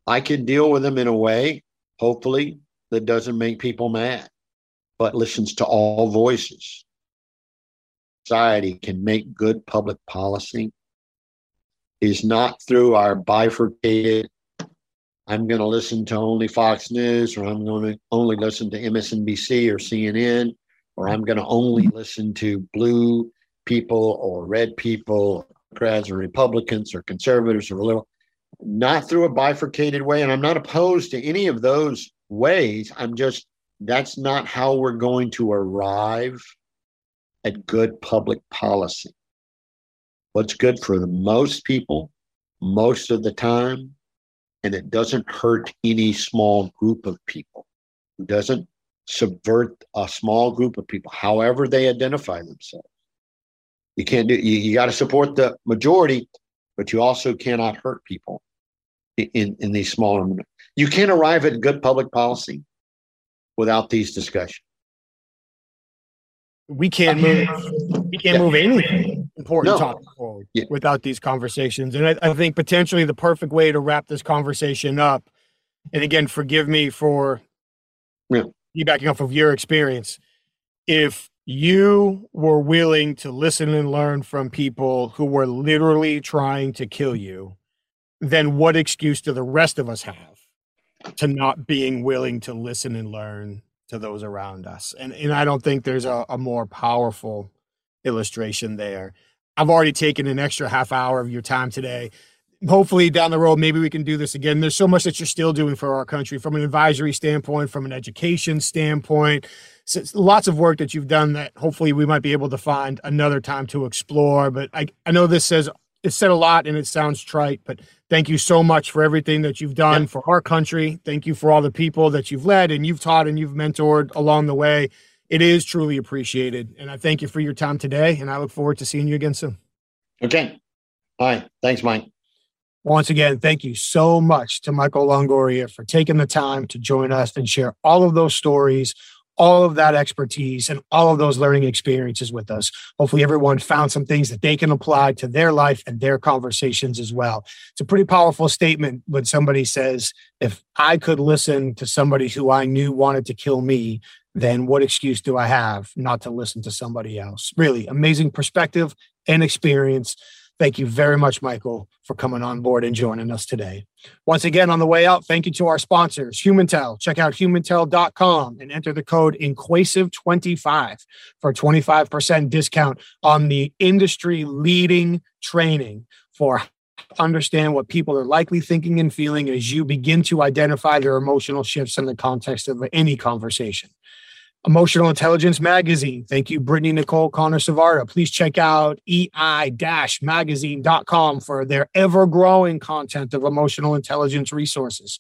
I can deal with them in a way, hopefully, that doesn't make people mad, but listens to all voices. Society can make good public policy is not through our bifurcated I'm going to listen to only Fox News, or I'm going to only listen to MSNBC or CNN, or I'm going to only listen to blue people or red people, Democrats or Republicans or conservatives or little, not through a bifurcated way. And I'm not opposed to any of those ways. I'm just, that's not how we're going to arrive at good public policy. What's good for the most people most of the time and it doesn't hurt any small group of people. It doesn't subvert a small group of people, however they identify themselves. You can't do you, you got to support the majority, but you also cannot hurt people in, in these smaller you can't arrive at good public policy without these discussions. We can't uh, move we can't yeah. move anything important no. topic forward yeah. without these conversations. And I, I, think potentially the perfect way to wrap this conversation up, and again, forgive me for yeah. backing off of your experience. If you were willing to listen and learn from people who were literally trying to kill you, then what excuse do the rest of us have to not being willing to listen and learn to those around us? And and I don't think there's a, a more powerful illustration there. I've already taken an extra half hour of your time today. Hopefully, down the road, maybe we can do this again. There's so much that you're still doing for our country from an advisory standpoint, from an education standpoint. So lots of work that you've done that hopefully we might be able to find another time to explore. But I, I know this says it said a lot and it sounds trite, but thank you so much for everything that you've done yeah. for our country. Thank you for all the people that you've led and you've taught and you've mentored along the way it is truly appreciated. And I thank you for your time today. And I look forward to seeing you again soon. Okay. All right. Thanks, Mike. Once again, thank you so much to Michael Longoria for taking the time to join us and share all of those stories, all of that expertise, and all of those learning experiences with us. Hopefully, everyone found some things that they can apply to their life and their conversations as well. It's a pretty powerful statement when somebody says, If I could listen to somebody who I knew wanted to kill me, then what excuse do I have not to listen to somebody else? Really amazing perspective and experience. Thank you very much, Michael, for coming on board and joining us today. Once again, on the way out, thank you to our sponsors, Humintell. Check out humintell.com and enter the code INQUASIVE25 for a 25% discount on the industry leading training for understand what people are likely thinking and feeling as you begin to identify their emotional shifts in the context of any conversation. Emotional Intelligence Magazine. Thank you, Brittany Nicole Connor Savarda. Please check out ei-magazine.com for their ever-growing content of emotional intelligence resources.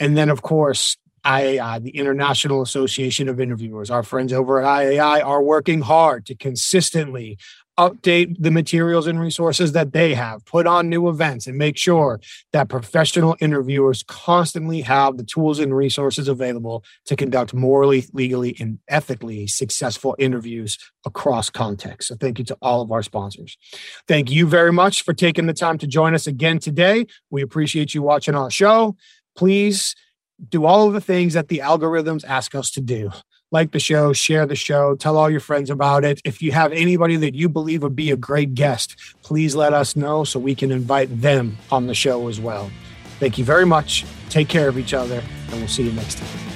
And then, of course, IAI, the International Association of Interviewers. Our friends over at IAI are working hard to consistently update the materials and resources that they have, put on new events, and make sure that professional interviewers constantly have the tools and resources available to conduct morally, legally, and ethically successful interviews across contexts. So, thank you to all of our sponsors. Thank you very much for taking the time to join us again today. We appreciate you watching our show. Please do all of the things that the algorithms ask us to do like the show, share the show, tell all your friends about it. If you have anybody that you believe would be a great guest, please let us know so we can invite them on the show as well. Thank you very much. Take care of each other, and we'll see you next time.